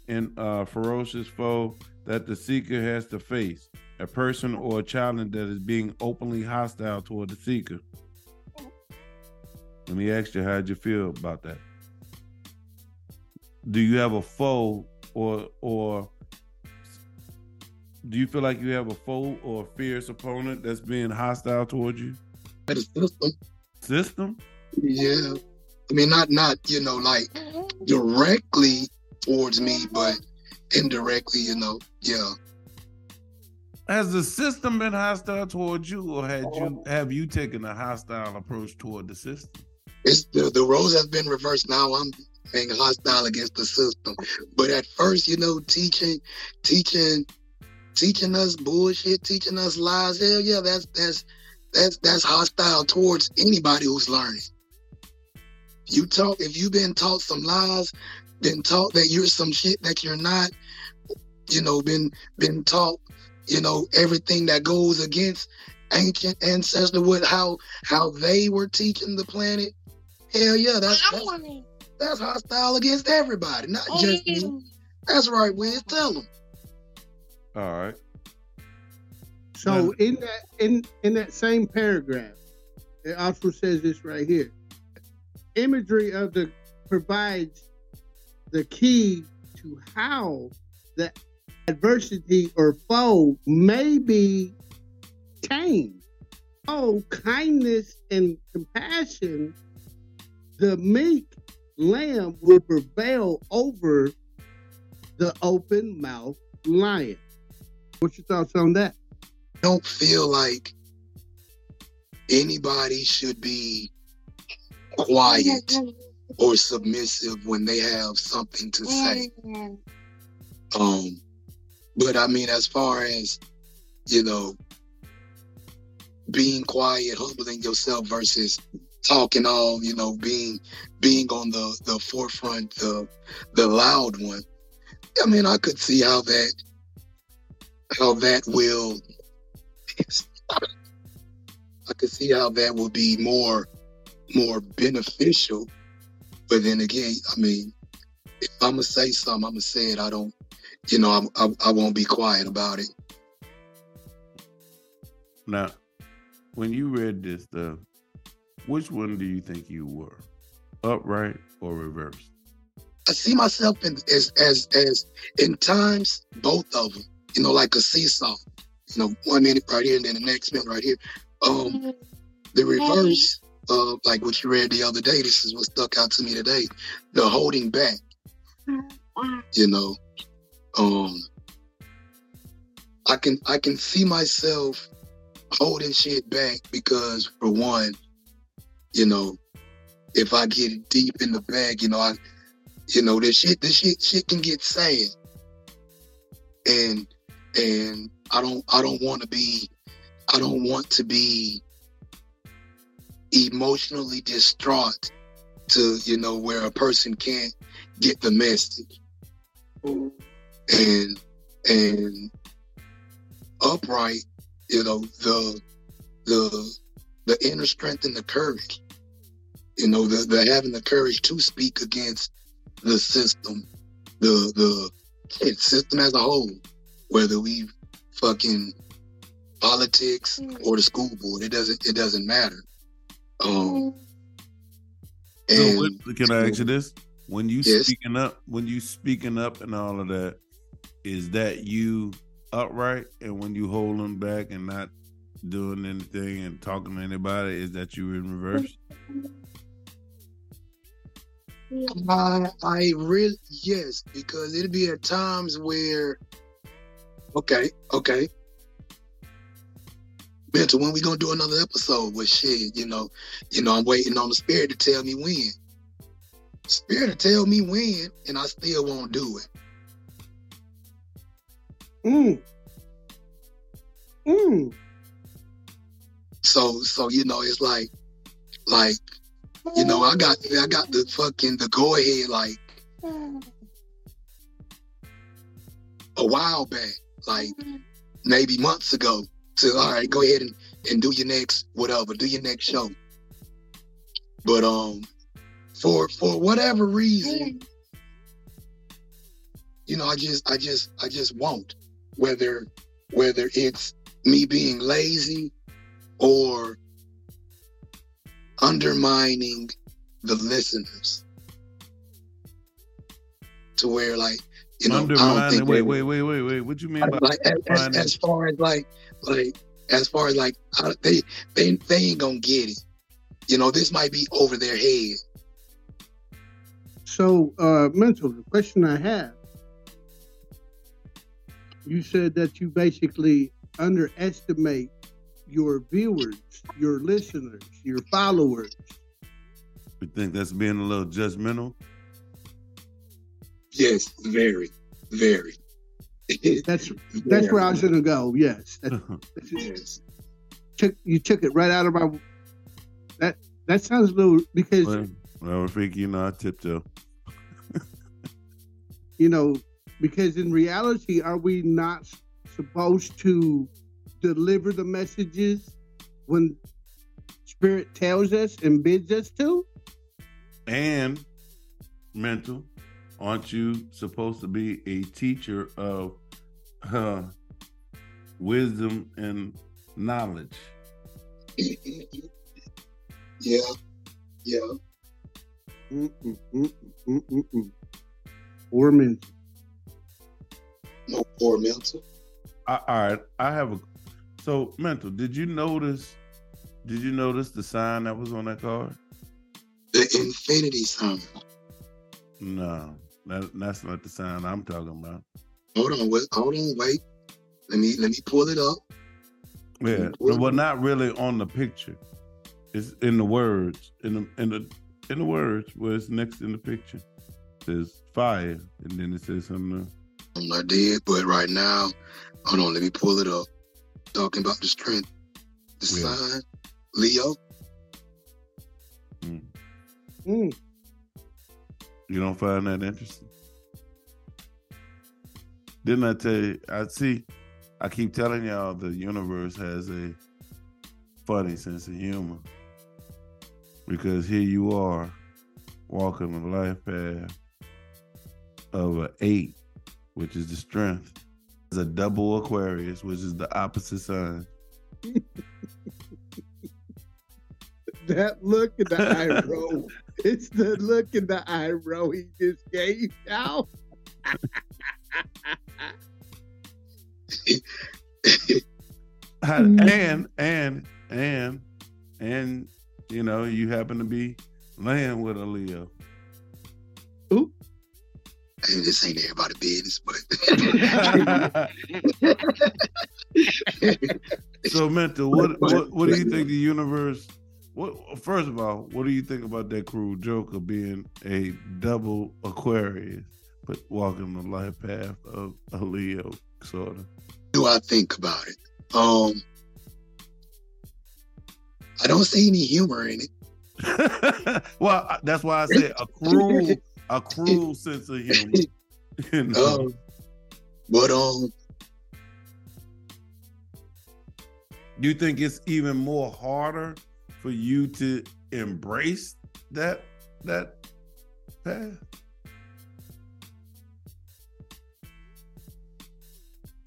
and uh, ferocious foe that the seeker has to face, a person or a challenge that is being openly hostile toward the seeker. Let me ask you, how'd you feel about that? Do you have a foe or or do you feel like you have a foe or a fierce opponent that's being hostile towards you? That is system. System? Yeah. I mean, not not you know like directly towards me, but indirectly, you know. Yeah. Has the system been hostile towards you, or had you have you taken a hostile approach toward the system? It's the the roles have been reversed. Now I'm being hostile against the system. But at first, you know, teaching, teaching, teaching us bullshit, teaching us lies. Hell yeah, that's that's that's that's hostile towards anybody who's learning. You talk if you've been taught some lies, been taught that you're some shit that you're not, you know, been been taught, you know, everything that goes against ancient ancestor with how how they were teaching the planet. Hell yeah, that's that's, that's hostile against everybody, not oh, just me. That's right, Wiz. Tell them. All right. So in that in in that same paragraph, it also says this right here. Imagery of the provides the key to how the adversity or foe may be tamed. Oh, kindness and compassion, the meek lamb will prevail over the open mouth lion. What's your thoughts on that? don't feel like anybody should be quiet or submissive when they have something to say. Um, but I mean, as far as you know, being quiet, humbling yourself versus talking all, you know, being being on the the forefront, the the loud one. I mean, I could see how that how that will I could see how that will be more more beneficial. But then again, I mean, if I'm gonna say something, I'm gonna say it. I don't, you know, I'm, I I won't be quiet about it. Now, when you read this stuff, which one do you think you were, upright or reversed? I see myself in, as as as in times both of them. You know, like a seesaw. You know, one minute right here and then the next minute right here. Um, the reverse, uh, like what you read the other day. This is what stuck out to me today. The holding back. You know, um, I can I can see myself holding shit back because for one, you know, if I get deep in the bag, you know, I, you know, this shit, this shit, shit can get sad, and and I don't, I don't want to be, I don't want to be emotionally distraught to, you know, where a person can't get the message, and and upright, you know, the the the inner strength and the courage you know, the, the having the courage to speak against the system, the the shit, system as a whole, whether we fucking politics or the school board, it doesn't it doesn't matter. Um, So and what, can I ask you this? When you Yes. speaking up, when you speaking up and all of that, is that you upright? And when you holding back and not doing anything and talking to anybody, is that you in reverse? I I really yes, because it'd be at times where okay, okay. Mental, when we gonna do another episode with shit, you know, you know, I'm waiting on the spirit to tell me when. Spirit to tell me when, and I still won't do it. Mm. Mm. So so you know it's like like you know I got I got the fucking the go ahead like a while back, like maybe months ago, to all right, go ahead and, and do your next whatever, do your next show. But um for for whatever reason, you know, I just I just I just won't. Whether whether it's me being lazy or undermining the listeners to where like you know I don't Undermining. think Wait, wait, wait, wait, wait. What do you mean by like as, as, as far as like like as far as like I, they they they ain't gonna get it. You know, this might be over their head. So, uh, mental. The question I have: You said that you basically underestimate your viewers, your listeners, your followers. You think that's being a little judgmental? Yes, very, very. That's that's where I was going to go. Yes, that, that's Yes. took you took it right out of my. That that sounds a little because well, well, Rafiki, you know, I tiptoe. you know because in reality, are we not supposed to deliver the messages when Spirit tells us and bids us to? And mental, aren't you supposed to be a teacher of uh, wisdom and knowledge? yeah, yeah. Mm-mm, mm-mm, mm. Four. No poor mental. I, all right, I have a. So mental, did you notice? Did you notice the sign that was on that card? The infinity sign. No, that, that's not the sign I'm talking about. Hold on, wait, hold on, wait. Let me let me pull it up. Yeah, Well- well, not really on the picture. It's in the words, in the in the in the words where it's next in the picture. It says fire, and then it says something. else. I'm not dead, but right now, hold on, let me pull it up. Talking about the strength. The Yeah. sign, Leo. Mm. Mm. You don't find that interesting? Didn't I tell you? I see. I keep telling y'all the universe has a funny sense of humor because here you are walking the life path of an eight, which is the strength. It's a double Aquarius, which is the opposite sign. That look in the eye roll. It's the look in the eye roll he just gave out. and and and and you know you happen to be laying with a Leo. This ain't everybody business, but so mental what, what what do you think the universe what first of all what do you think about that cruel joke of being a double aquarius but walking the life path of a leo sort of do I think about it? Um, I don't see any humor in it. well that's why i said a cruel a cruel sense of humor you know? Um, but um, do you think it's even more harder for you to embrace that that path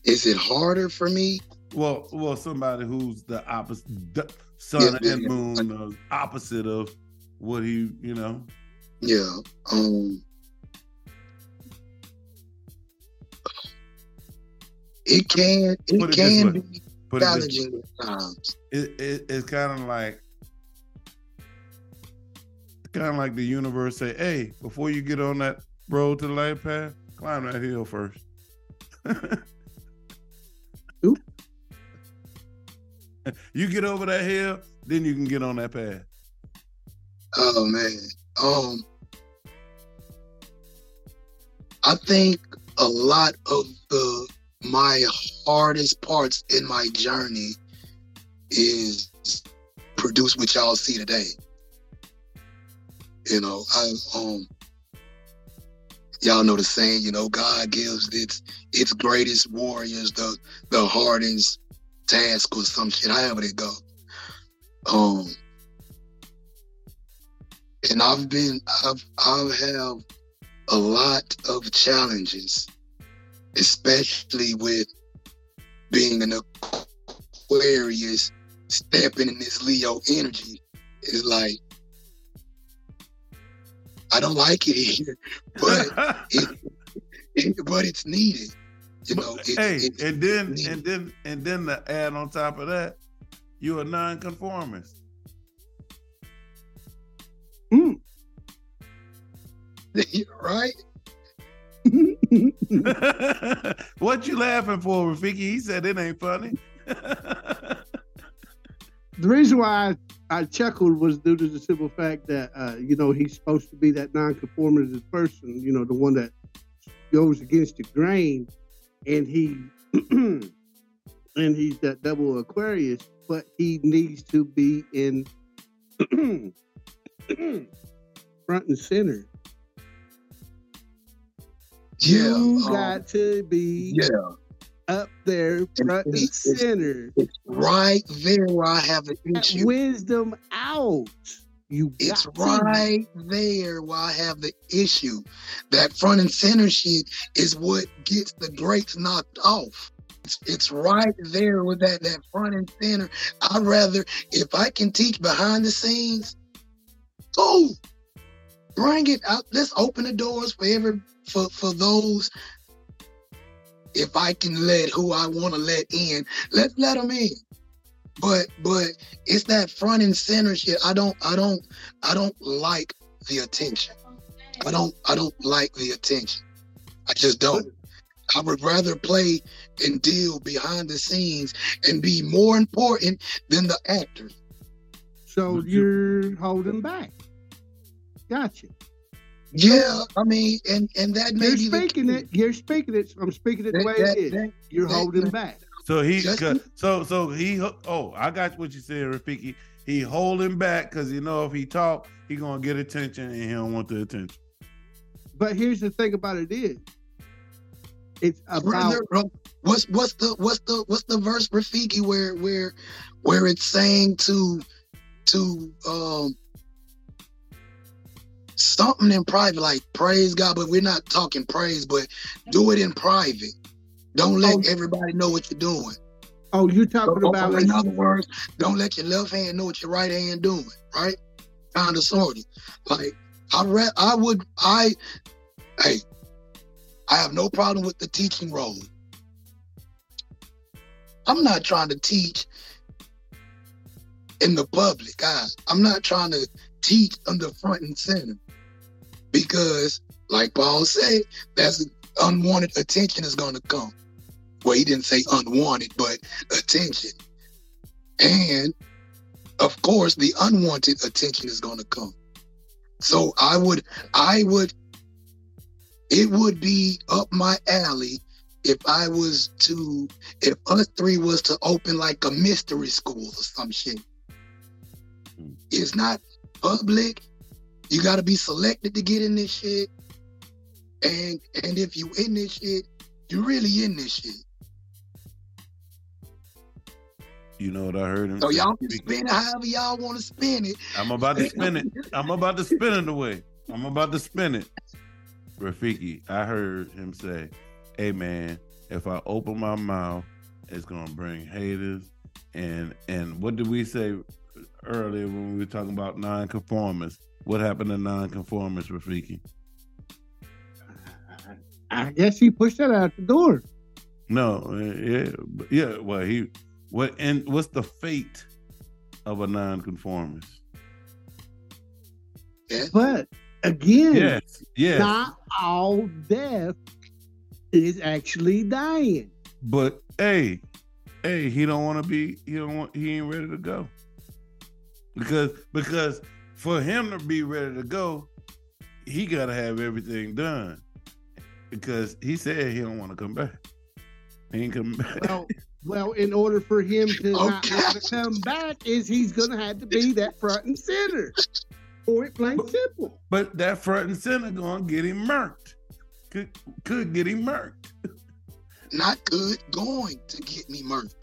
is it harder for me? Well, well, somebody who's the opposite, the sun Yeah, and yeah. moon, opposite of what he, you know. Yeah. Um, it can it Put it can be Put challenging at times. it, it, it's kind of like, kind of like the universe say, "Hey, before you get on that road to the light path, climb that hill first. You get over that hill, then you can get on that path. Oh man. Um I think a lot of the my hardest parts in my journey is produce what y'all see today. You know, I um y'all know the saying, you know, God gives its its greatest warriors the the hardest task or some shit, however they go. Um and I've been I've I've have a lot of challenges, especially with being an Aquarius stepping in this Leo energy. It's like I don't like it here, but it, it, but it's needed. You know, it's, hey, and then needed. and then and then to add on top of that, you're a nonconformist. right? what you laughing for, Rafiki? He said it ain't funny. the reason why I, I chuckled was due to the simple fact that uh, you know he's supposed to be that nonconformist person, you know, the one that goes against the grain, and he and he's that double Aquarius, but he needs to be in front and center. Yeah. you um, got to be yeah. up there, front and it's- it's- center. It's right there where I have an That issue. wisdom out. You It's to. right there where I have the issue. That front and center shit is what gets the grapes knocked off. It's, it's right there with that, that front and center. I'd rather, if I can teach behind the scenes, oh, bring it out. Let's open the doors for every for for those. If I can let who I want to let in, let's let them in. But but it's that front and center shit. I don't I don't I don't like the attention. I don't I don't like the attention. I just don't. I would rather play and deal behind the scenes and be more important than the actors. So you're holding back. Gotcha. Yeah, I mean, and and that may You're be speaking it. You're speaking it. I'm speaking it the That- way that- it is. that- You're that- holding that- back. So he, so so he. Oh, I got what you said, Rafiki. He holding back because you know if he talk, he gonna get attention, and he don't want the attention. But here's the thing about it is, it's about Brother, bro, what's what's the what's the what's the verse Rafiki where where where it's saying to to um something in private like praise God, but we're not talking praise, but do it in private. Don't let Oh. everybody know what you're doing. oh, you're talking Or- about in other words, don't let your left hand know what your right hand doing, right? Kind of sort of. Like I read I would I hey, I have no problem with the teaching role. I'm not trying to teach in the public eye. I'm not trying to teach on the front and center. Because, like Paul said, that's unwanted attention is gonna come. Well, he didn't say unwanted, but attention. And of course, the unwanted attention is going to come. So I would, I would, it would be up my alley if I was to, if us three was to open like a mystery school or some shit. Hmm. It's not public. You got to be selected to get in this shit. And and if you in this shit, you really in this shit. You know what I heard him. So y'all can spin it however y'all want to spin it. I'm about to spin it. I'm about to spin it away. I'm about to spin it. Rafiki, I heard him say, Hey man, if I open my mouth, it's gonna bring haters. And and what did we say earlier when we were talking about nonconformists? What happened to nonconformists, Rafiki? I guess he pushed that out the door. No, uh, yeah, yeah. Well, he what and what's the fate of a nonconformist? Yeah. But again, Yes, yes. not all death is actually dying. But hey, hey, he don't want to be. He don't want. He ain't ready to go. Because because for him to be ready to go, he got to have everything done. Because he said he don't want to come back. He ain't coming back. Well, Well, in order for him to oh, not Okay. want to come back, is he's going to have to be that front and center. Point blank simple. But that front and center gonna get him murked. Could could get him murked. not good going to get me murked.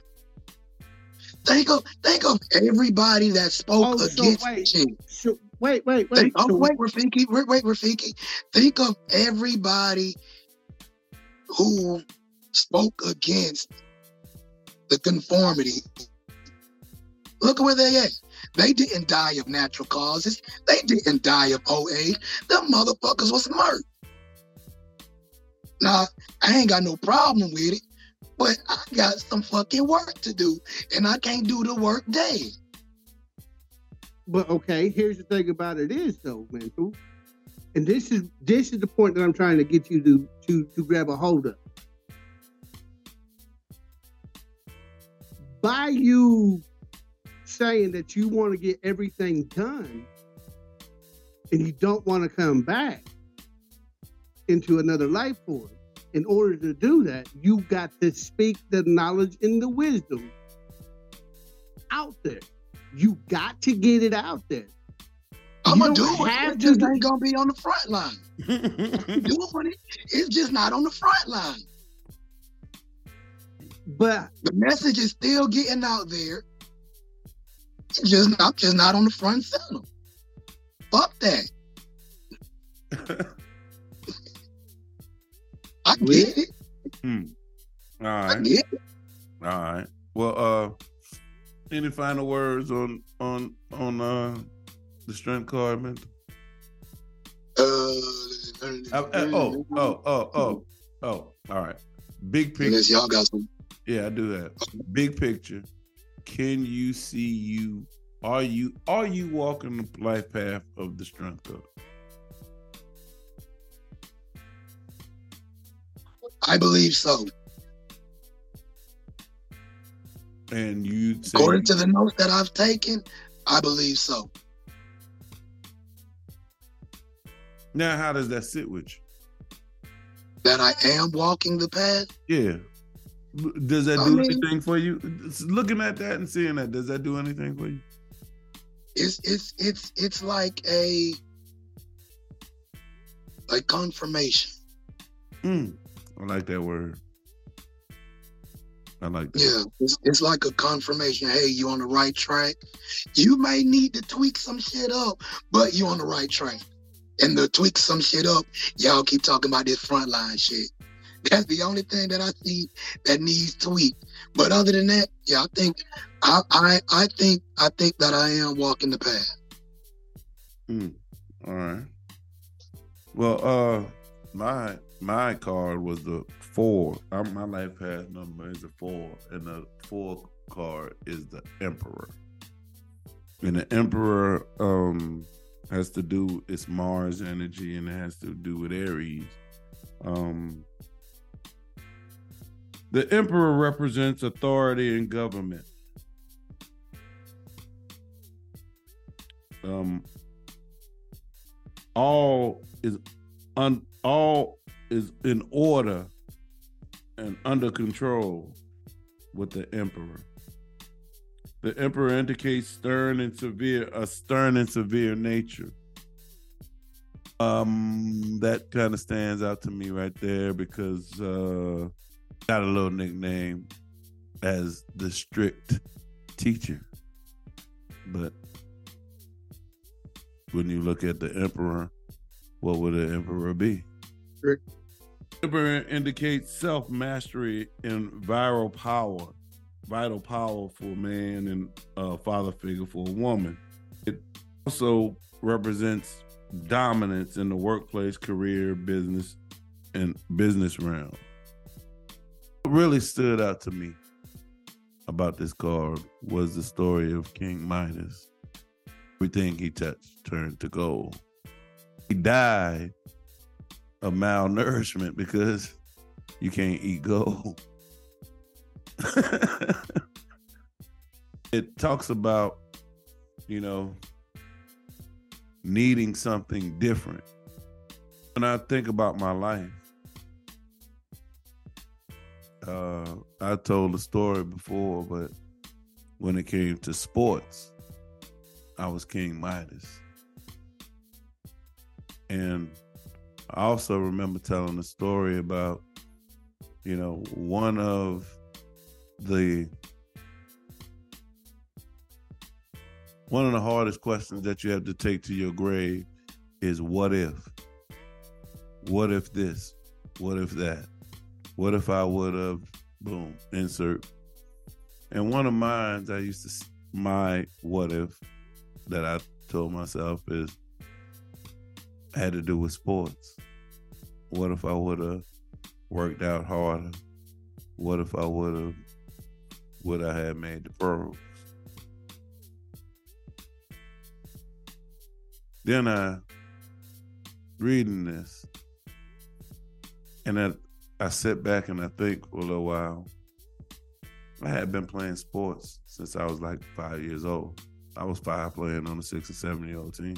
Think of think of everybody that spoke Oh, so against wait. you. So wait, wait, wait. Think, oh So- wait, Rafiki, wait, wait, Rafiki. Think of everybody who spoke against the conformity. Look where they at. They didn't die of natural causes. They didn't die of old age. Them motherfuckers was smart. Now, I ain't got no problem with it, but I got some fucking work to do, and I can't do the work day. But okay, here's the thing about it is though, mental. And this is this is the point that I'm trying to get you to to to grab a hold of. By you saying that you want to get everything done and you don't want to come back into another life form, in order to do that, you got to speak the knowledge and the wisdom out there. You got to get it out there. I'm You gonna do it. It just ain't gonna be on the front line. Doing it, it's just not on the front line. But The message is still getting out there. It's just I'm just not on the front center. Fuck that. I get it. All I right. get it. All right. Well, uh, any final words on on on uh the strength card, man? Uh, Uh, uh, oh, oh, oh, oh, oh. All right. Big picture. Unless y'all got some. Yeah, I do that. Big picture. Can you see you? Are you are you walking the life path of the strength code? I believe so. And you According to the notes that I've taken, I believe so. now, how does that sit with you? That I am walking the path. Yeah. Does that I do mean- anything for you? Looking at that and seeing that, does that do anything for you? It's it's it's it's like a like confirmation. Mm, I like that word. I like that. Yeah, it's, it's like a confirmation. Hey, you on the right track. You may need to tweak some shit up, but you on the right track. And to tweak some shit up, y'all keep talking about this frontline shit. That's the only thing that I see that needs tweak. But other than that, yeah, I think I I, I think I think that I am walking the path. All right. Well, uh, my my card was the four. i my life path number is a four, and the four card is the Emperor. And the Emperor um has to do it's Mars energy, and it has to do with Aries. Um, the Emperor represents authority and government. Um, all is un, all is in order and under control with the emperor. The emperor indicates stern and severe a stern and severe nature. Um, that kind of stands out to me right there because uh, got a little nickname as the strict teacher, but when you look at the emperor, what would the emperor be? Strict. Emperor indicates self mastery and viral power, vital power for a man and a father figure for a woman. It also represents dominance in the workplace, career, business, and business realm. What really stood out to me about this card was the story of King Midas. Everything he touched turned to gold. He died of malnourishment because you can't eat gold. it talks about, you know, needing something different. When I think about my life, uh, I told the story before, but when it came to sports, I was King Midas. And I also remember telling a story about, you know, one of the one of the hardest questions that you have to take to your grave is what if? What if this? What if that? What if I would have boom, insert. And one of mine I used to my what if that I told myself is had to do with sports. What if I would have worked out harder? What if I would have would I have made the pros? Then I reading this and I, I sit back and I think for a little while. I had been playing sports since I was like five years old. I was five playing on a six or seven year old team.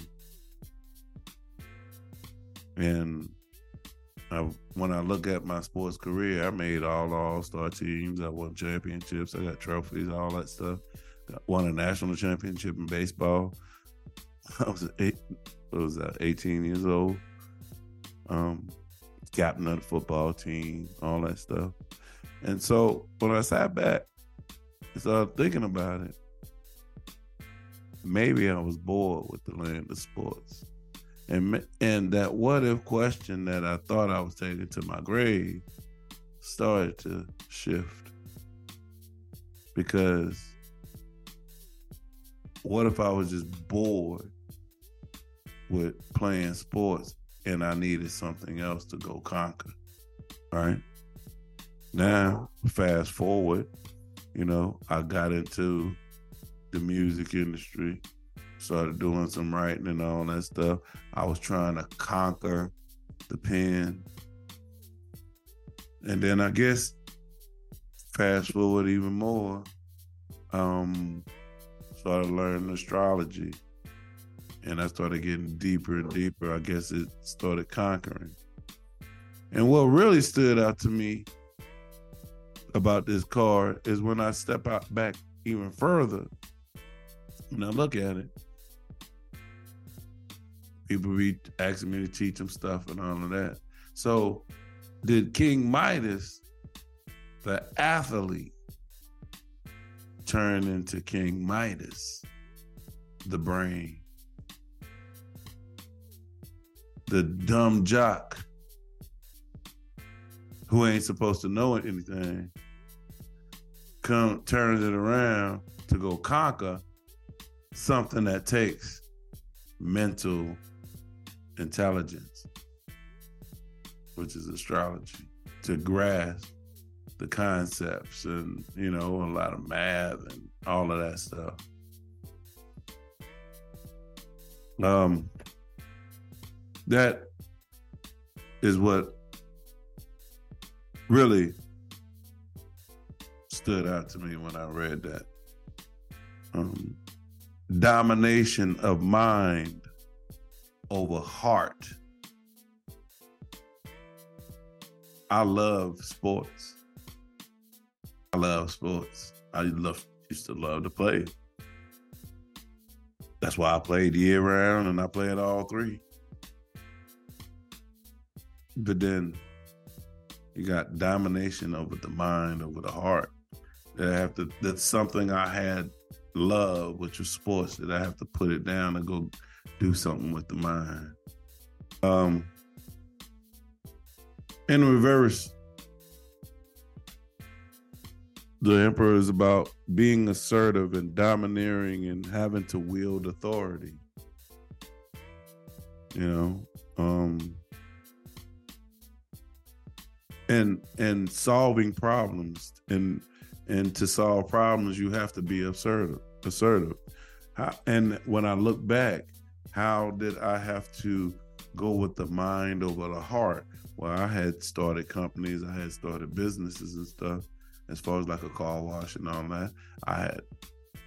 And I, when I look at my sports career, I made all all star teams. I won championships. I got trophies, all that stuff. Got, won a national championship in baseball. I was eight. Was that? Eighteen years old. Um, captain of the football team, all that stuff. And so when I sat back and started thinking about it, maybe I was bored with the land of sports. And and that what if question that I thought I was taking to my grave started to shift. Because what if I was just bored with playing sports and I needed something else to go conquer? Right? Now, fast forward, you know, I got into the music industry started doing some writing and all that stuff. I was trying to conquer the pen. And then I guess fast forward even more, um, started learning astrology. And I started getting deeper and deeper. I guess it started conquering. And what really stood out to me about this card is when I step out back even further and I look at it, people be asking me to teach them stuff and all of that. So, did King Midas, the athlete, turn into King Midas, the brain? The dumb jock who ain't supposed to know anything come turns it around to go conquer something that takes mental intelligence, which is astrology, to grasp the concepts and, you know, a lot of math and all of that stuff. Um, that is what really stood out to me when I read that. Um, domination of mind over heart. I love sports. I love sports. I love used to love to play. That's why I played year round and I played all three. But then you got domination over the mind, over the heart. That I have to that's something I had love, which was sports, that I have to put it down and go do something with the mind. Um, in reverse, the emperor is about being assertive and domineering and having to wield authority. You know, um, and and solving problems and and to solve problems you have to be assertive assertive and when i look back how did I have to go with the mind over the heart? Well, I had started companies, I had started businesses and stuff, as far as like a car wash and all that. I had,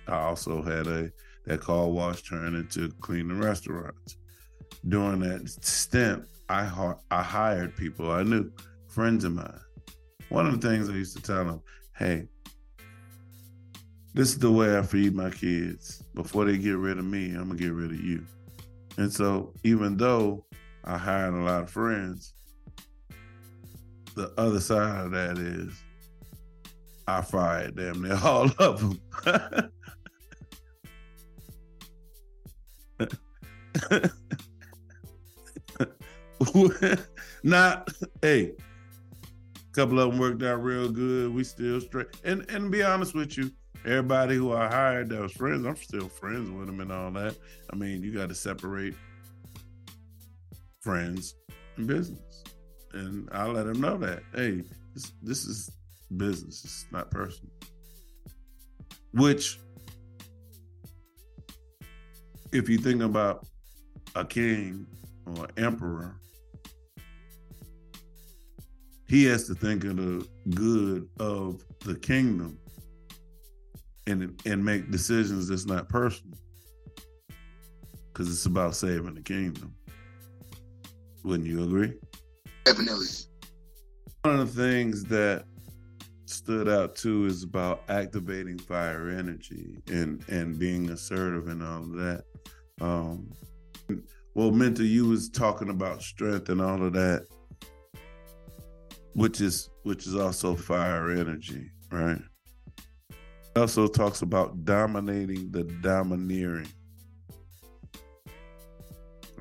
I also had a that car wash turn into cleaning restaurants. During that stint, I I hired people I knew, friends of mine, One of the things I used to tell them, hey, this is the way I feed my kids. Before they get rid of me, I'm gonna get rid of you. And so, even though I hired a lot of friends, the other side of that is I fired them. They're all of them. Not, hey, a couple of them worked out real good. We still straight. And and be honest with you, everybody who I hired that was friends, I'm still friends with them and all that. I mean, you got to separate friends and business, and I let them know that. Hey, this this is business. It's not personal. Which, if you think about a king or emperor, he has to think of the good of the kingdom and and make decisions that's not personal. Because it's about saving the kingdom. Wouldn't you agree? Definitely. one of the things that stood out too is about activating fire energy and and being assertive and all of that. Um well mentor you was talking about strength and all of that which is which is also fire energy right also talks about dominating the domineering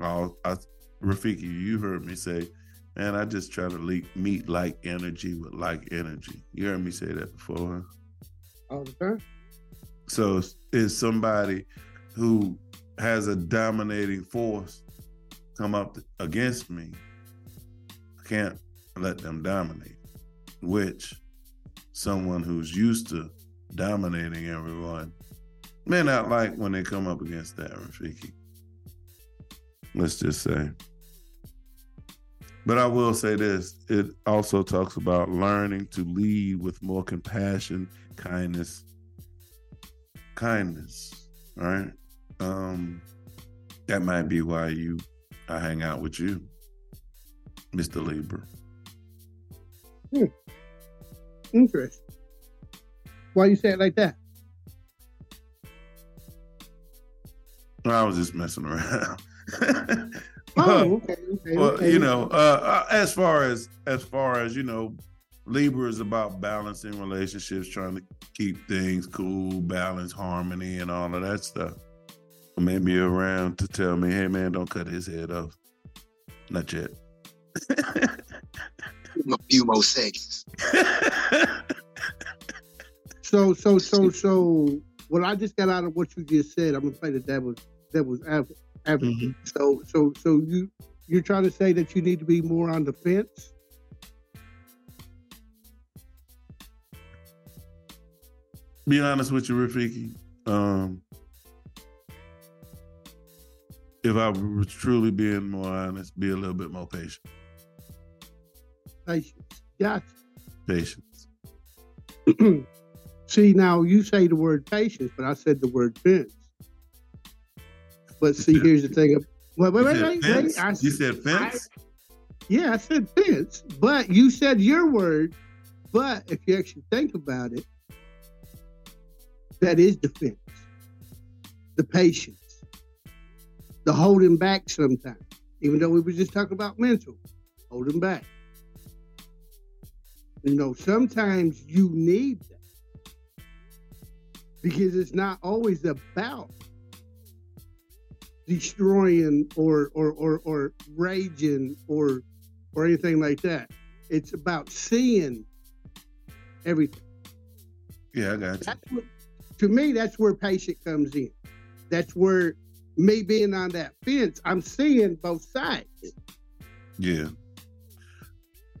oh I, rafiki you heard me say man i just try to le- meet like energy with like energy you heard me say that before huh? all the time. So is somebody who has a dominating force come up against me, I can't let them dominate. Which someone who's used to dominating everyone may not like when they come up against that, Rafiki. Let's just say. But I will say this it also talks about learning to lead with more compassion, kindness, kindness, right? Um, that might be why you I hang out with you, Mr. Libra. Interesting. Why you say it like that? I was just messing around. Oh, okay, okay. well, okay. you know, uh, uh, as far as as far as you know, Libra is about balancing relationships, trying to keep things cool, balance, harmony, and all of that stuff. Maybe you're around to tell me, "Hey, man, don't cut his head off." Not yet. A few more seconds. So, so, so, so, what I just got out of what you just said, I'm gonna play the devil's devil's advocate. Mhm. So, so, so you you're trying to say that you need to be more on the fence. Be honest with you, Rafiki. Um, if I was truly being more honest, be a little bit more patient. Patience. Gotcha. Patience. see, now you say the word patience, but I said the word fence. But see, here's the thing. Wait, wait, You wait, said wait, wait. I, you said fence? yeah, I said fence, but you said your word. But if you actually think about it, that is the fence, the patience, the holding back sometimes. Even though we were just talking about mental, holding back. You know, sometimes you need that because it's not always about destroying or or or, or raging or or anything like that. It's about seeing everything. yeah, I got you. What, to me, that's where patient comes in. That's where me being on that fence, I'm seeing both sides. Yeah.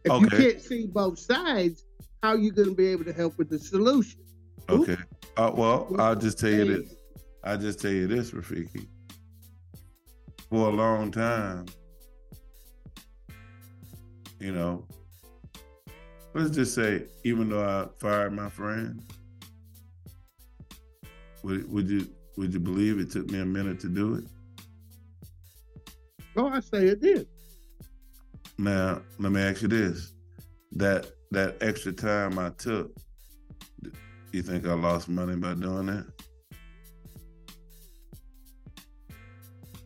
If Okay. you can't see both sides, how are you going to be able to help with the solution? Okay. Uh, well, I'll just tell you this. I'll just tell you this, Rafiki. For a long time, you know, let's just say, even though I fired my friend, would, would you would you believe it took me a minute to do it? Oh, I say it did. Now, let me ask you this: that that extra time I took, you think I lost money by doing that?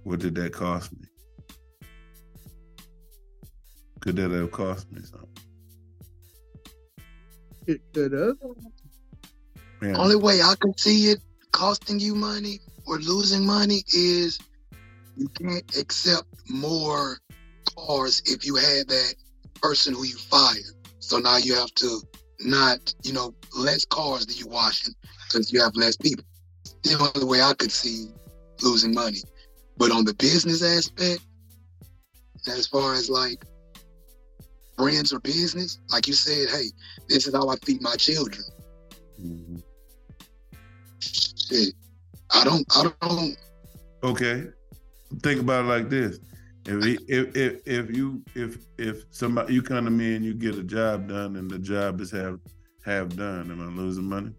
What did that cost me? Could that have cost me something? It could have. Yeah. Only way I can see it costing you money or losing money is you can't accept more cars if you had that person who you fired. So now you have to not, you know, less cars that you washing because you have less people. The only way I could see losing money. But on the business aspect, as far as like friends or business, like you said, hey, this is how I feed my children. Mhm. Shit. I don't I don't Okay. Think about it like this. If, he- if if if you if if somebody you come to me and you get a job done and the job is half half done, am I losing money?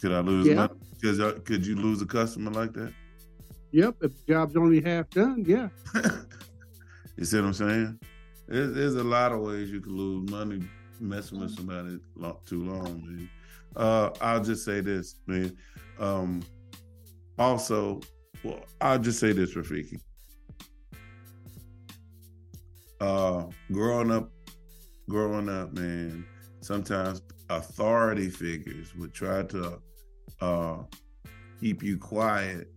Could I lose Yeah. money? Because uh, could you lose a customer like that? Yep. If the job's only half done, yeah. you see what I'm saying? There's, there's a lot of ways you can lose money messing with somebody too long, man. Uh, I'll just say this, man. Um, also, well, I'll just say this, Rafiki. Uh, growing up, growing up, man, sometimes authority figures would try to uh, keep you quiet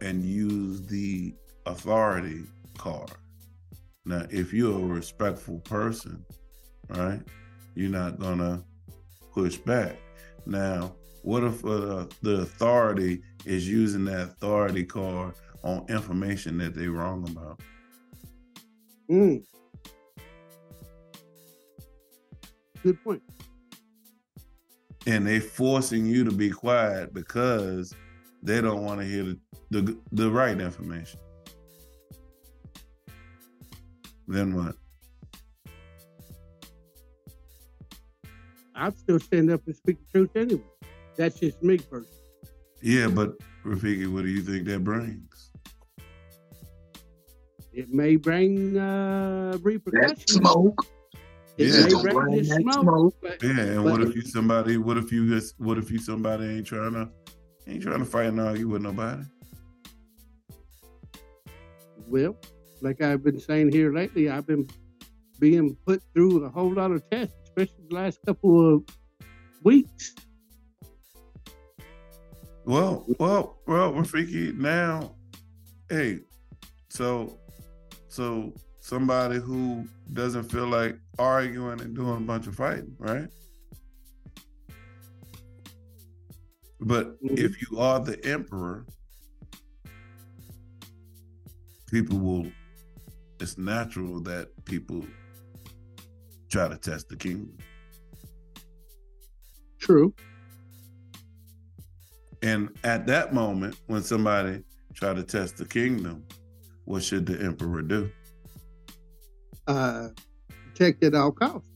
and use the authority card. Now, if you're a respectful person, right, you're not gonna push back. Now, what if uh, the authority is using that authority card on information that they're wrong about? Mm. Good point. and they forcing you to be quiet because they don't want to hear the, the the right information. Then what? I'd still stand up and speak the truth anyway. That's just me personally. Yeah, but Rafiki, what do you think that brings? It may bring uh, that smoke. It Yeah. may bring bring this smoke. smoke. But Yeah, and But- what if you somebody? What if you just? What if you somebody ain't trying to? Ain't trying to fight and argue with nobody. well, like I've been saying here lately, I've been being put through a whole lot of tests, especially the last couple of weeks. Well, well, well, Rafiki. Now, hey, so, so somebody who doesn't feel like arguing and doing a bunch of fighting, right? But Mhm. if you are the emperor, people will. It's natural that people try to test the kingdom. True. And at that moment, when somebody try to test the kingdom, what should the emperor do? Uh, protect at all costs.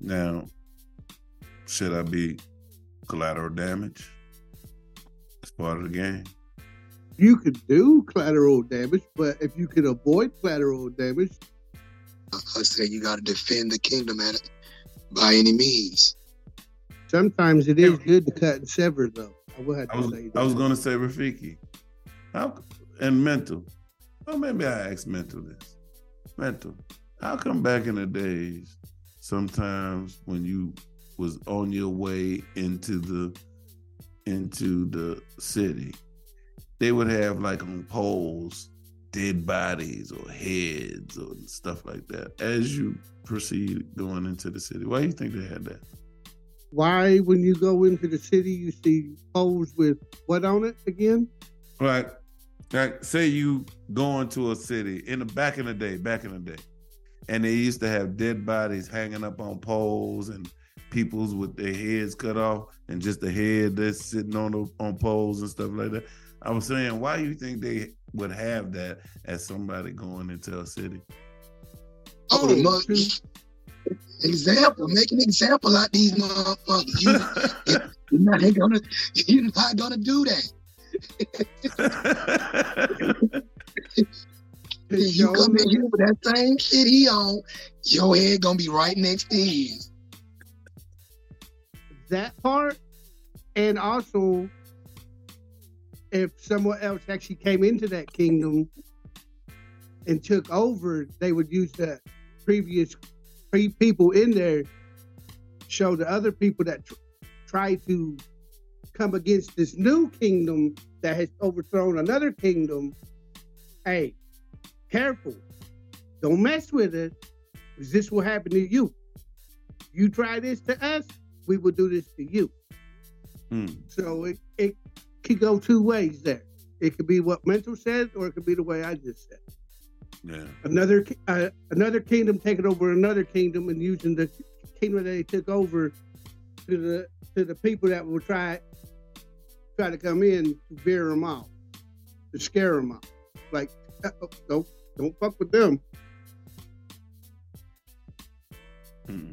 Now, should I be collateral damage? It's part of the game. You could do collateral damage, but if you can avoid collateral damage, I say you got to defend the kingdom at it by any means. sometimes it is good to cut and sever, though. I will have I to was say I was that. gonna say Rafiki. How and mental. Well, maybe I ask mental this. Mental. How come back in the days, sometimes when you was on your way into the into the city, they would have like on poles dead bodies or heads or stuff like that as you proceed going into the city. Why do you think they had that? Why, when you go into the city, you see poles with what on it again? Like, like say you go into a city in the back in the day, back in the day, and they used to have dead bodies hanging up on poles and people's with their heads cut off and just the head that's sitting on the, on poles and stuff like that. I was saying, why you think they would have that as somebody going into a city? Oh, the Oh, example, make an example out these motherfuckers. You, you're not gonna, you're not gonna do that. You come in here with that same shit he on, your head gonna be right next to his. that part, and also if someone else actually came into that kingdom and took over, they would use the previous pre- people in there show the other people that tr- try to come against this new kingdom that has overthrown another kingdom. Hey, careful! Don't mess with it, because this will happen to you. You try this to us, we will do this to you. Hmm. So it, it could go two ways there. It could be what mental said, or it could be the way I just said. Yeah. Another uh, another kingdom taking over another kingdom and using the kingdom that they took over to the to the people that will try try to come in to veer them out, to scare them out. Like, don't don't fuck with them. Hmm.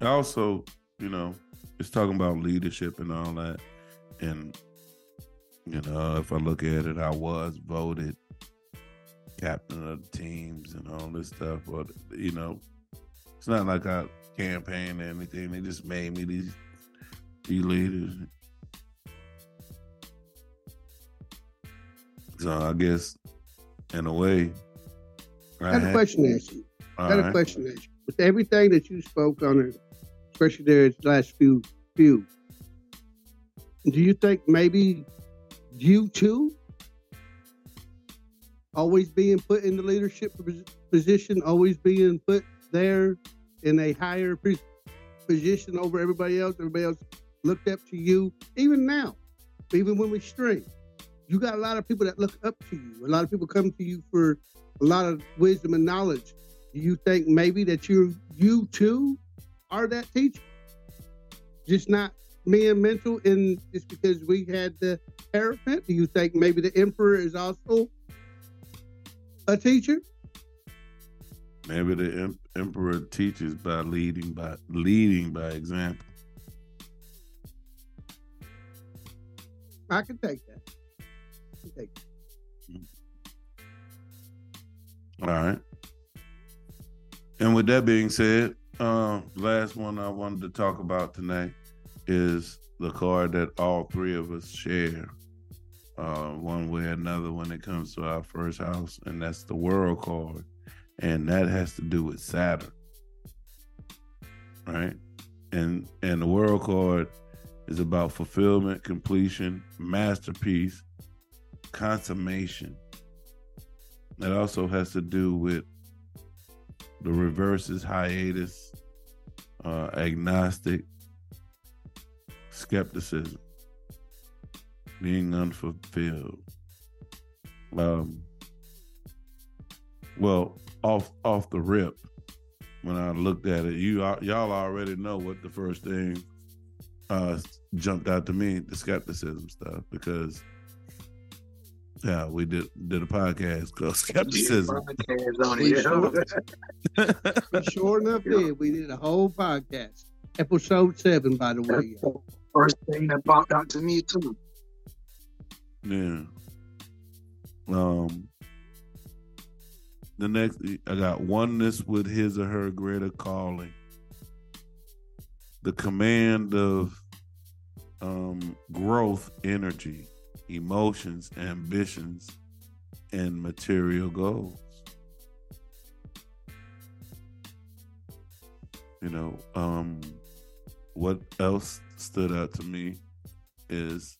Also, you know, it's talking about leadership and all that. And, you know, if I look at it, I was voted captain of the teams and all this stuff. But, you know, it's not like I campaigned or anything. They just made me these, these leaders. So I guess, in a way, I got a question to ask you. I got a question to ask you. With everything that you spoke on it, especially there the last few few, do you think maybe you too always being put in the leadership position, always being put there in a higher position over everybody else, everybody else looked up to you, even now, even when we stream. You got a lot of people that look up to you. A lot of people come to you for a lot of wisdom and knowledge. Do you think maybe that you you too are that teacher? Just not me and mental and just because we had the Hierophant? Do you think maybe the emperor is also a teacher? Maybe the em- emperor teaches by leading by leading by example. I can take that. I can take that. All right. And with that being said, uh, last one I wanted to talk about tonight is the card that all three of us share, uh, one way or another, when it comes to our first house, and that's the World card, and that has to do with Saturn, right? And and the World card is about fulfillment, completion, masterpiece, consummation. It also has to do with the reverses, hiatus, uh, agnostic, skepticism, being unfulfilled. Um, well, off off the rip, when I looked at it, you y'all already know what the first thing uh, jumped out to me: the skepticism stuff, because yeah, we did did a podcast called Skepticism. Podcast on We it. sure- We sure enough did. We did a whole podcast. Episode seven, by the way. That's the First thing that popped out to me too. Yeah. Um. The next, I got oneness with his or her greater calling. The command of um, growth, energy, emotions, ambitions, and material goals. You know, um, what else stood out to me is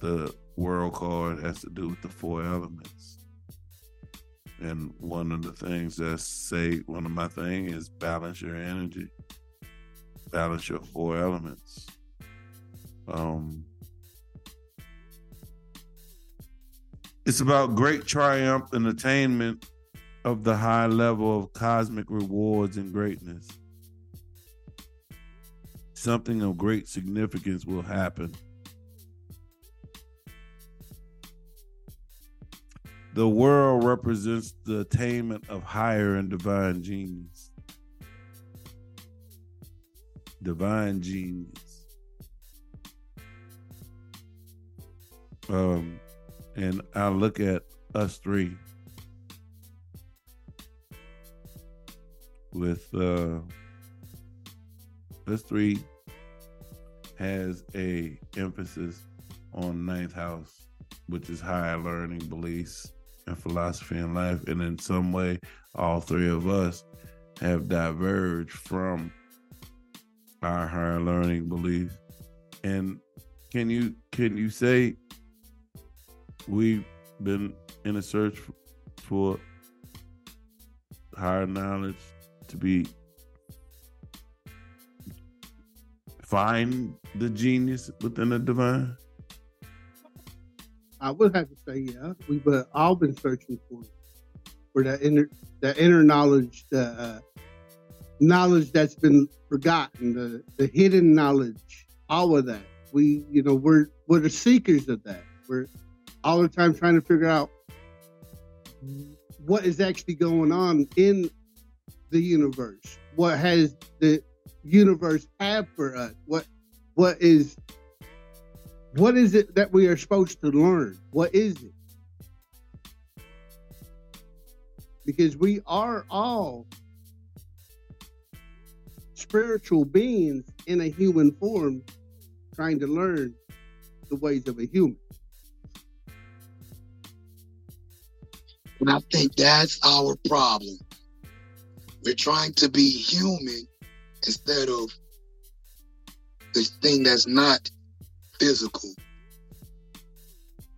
the world card has to do with the four elements. And one of the things that say one of my thing is balance your energy, balance your four elements. Um, it's about great triumph and attainment of the high level of cosmic rewards and greatness. Something of great significance will happen The world represents the attainment of higher and divine genius. Divine genius. Um, and I look at us three, with uh S3 has a emphasis on ninth house, which is higher learning beliefs and philosophy in life. And in some way, all three of us have diverged from our higher learning beliefs. And can you can you say we've been in a search for higher knowledge to be find the genius within the divine? I would have to say, yeah, we've uh, all been searching for for that inner that inner knowledge, the uh, knowledge that's been forgotten, the the hidden knowledge, all of that. We, you know, we're we're the seekers of that. We're all the time trying to figure out what is actually going on in the universe. What has the universe have for us? What what is what is it that we are supposed to learn? What is it? Because we are all spiritual beings in a human form trying to learn the ways of a human. And I think that's our problem. We're trying to be human instead of this thing that's not physical.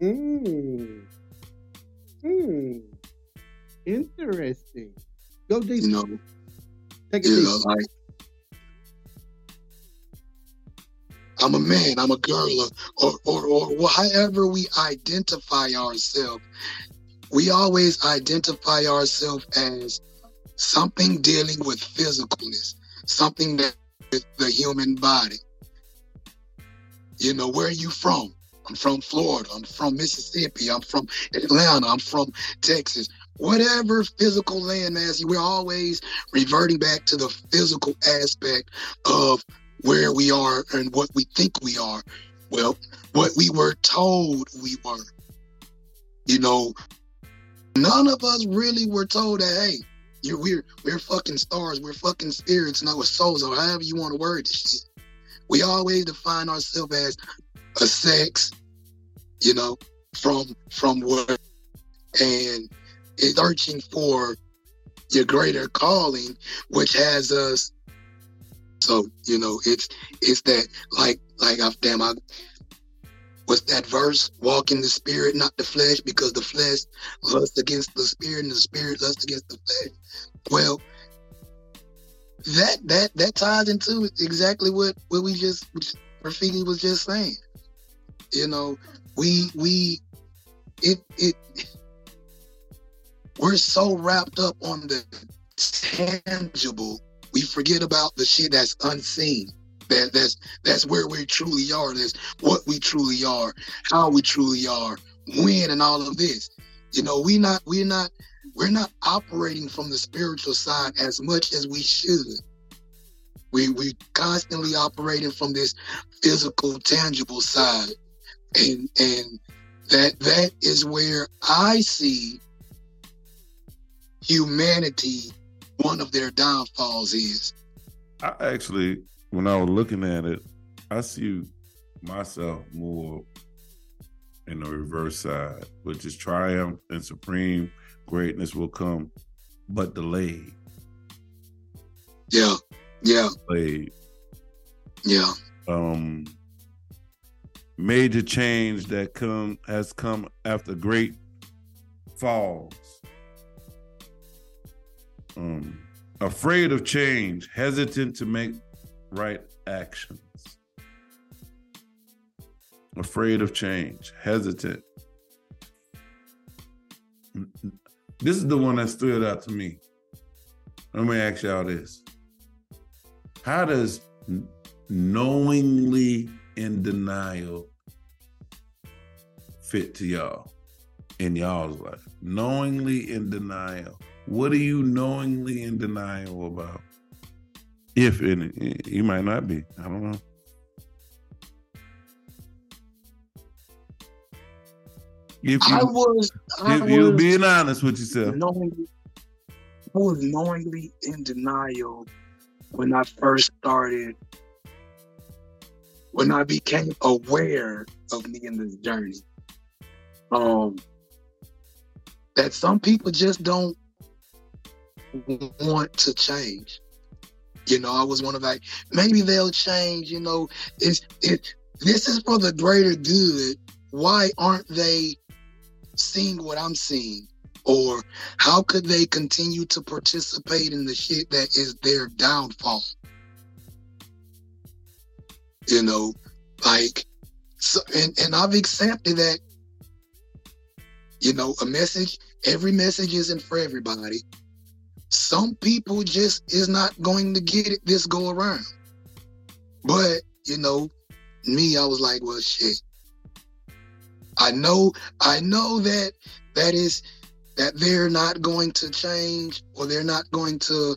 Hmm. Hmm. Interesting. Go deep. You know, Take it you deep. know, like I'm a man, I'm a girl, or or or, or however we identify ourselves. We always identify ourselves as something dealing with physicalness, something that with the human body. You know, where are you from? I'm from Florida. I'm from Mississippi. I'm from Atlanta. I'm from Texas. Whatever physical landmass, we're always reverting back to the physical aspect of where we are and what we think we are. Well, what we were told we were. You know, none of us really were told that, hey, you're we're we're fucking stars, we're fucking spirits, not with souls, or however you want to word shit. We always define ourselves as a sex, you know, from from what and is searching for your greater calling, which has us. So you know, it's it's that like like I damn I was that verse? Walk in the spirit, not the flesh, because the flesh lusts against the spirit, and the spirit lusts against the flesh. Well, that that that ties into exactly what what we just Rafiki was just saying. You know, we we it it we're so wrapped up on the tangible, we forget about the shit that's unseen. That that's that's where we truly are. That's what we truly are, how we truly are, when, and all of this. You know, we not we're not we're not operating from the spiritual side as much as we should. We we constantly operating from this physical, tangible side, and and that that is where I see humanity. One of their downfalls is I actually, when I was looking at it, I see myself more in the reverse side, which is triumph and supreme greatness will come, but delayed. yeah, yeah, Delayed. yeah, Um, major change that come has come after great falls. Um, afraid of change, hesitant to make right actions. Afraid of change, hesitant. This is the one that stood out to me. Let me ask y'all this. How does knowingly in denial fit to y'all in y'all's life? Knowingly in denial. What are you knowingly in denial about? If any, eh, you might not be. I don't know. If I you, was. I if you're being honest with yourself, knowingly, was knowingly in denial when I first started, when I became aware of me in this journey. Um, that some people just don't want to change. You know, I was one of like, maybe they'll change. You know, it's it. This is for the greater good. Why aren't they seeing what I'm seeing? Or how could they continue to participate in the shit that is their downfall? You know, like, so, and, and I've accepted that, you know, a message, every message isn't for everybody. Some people just is not going to get it this go around. But, you know, me, I was like, well, shit. I know, I know that that is that they're not going to change or they're not going to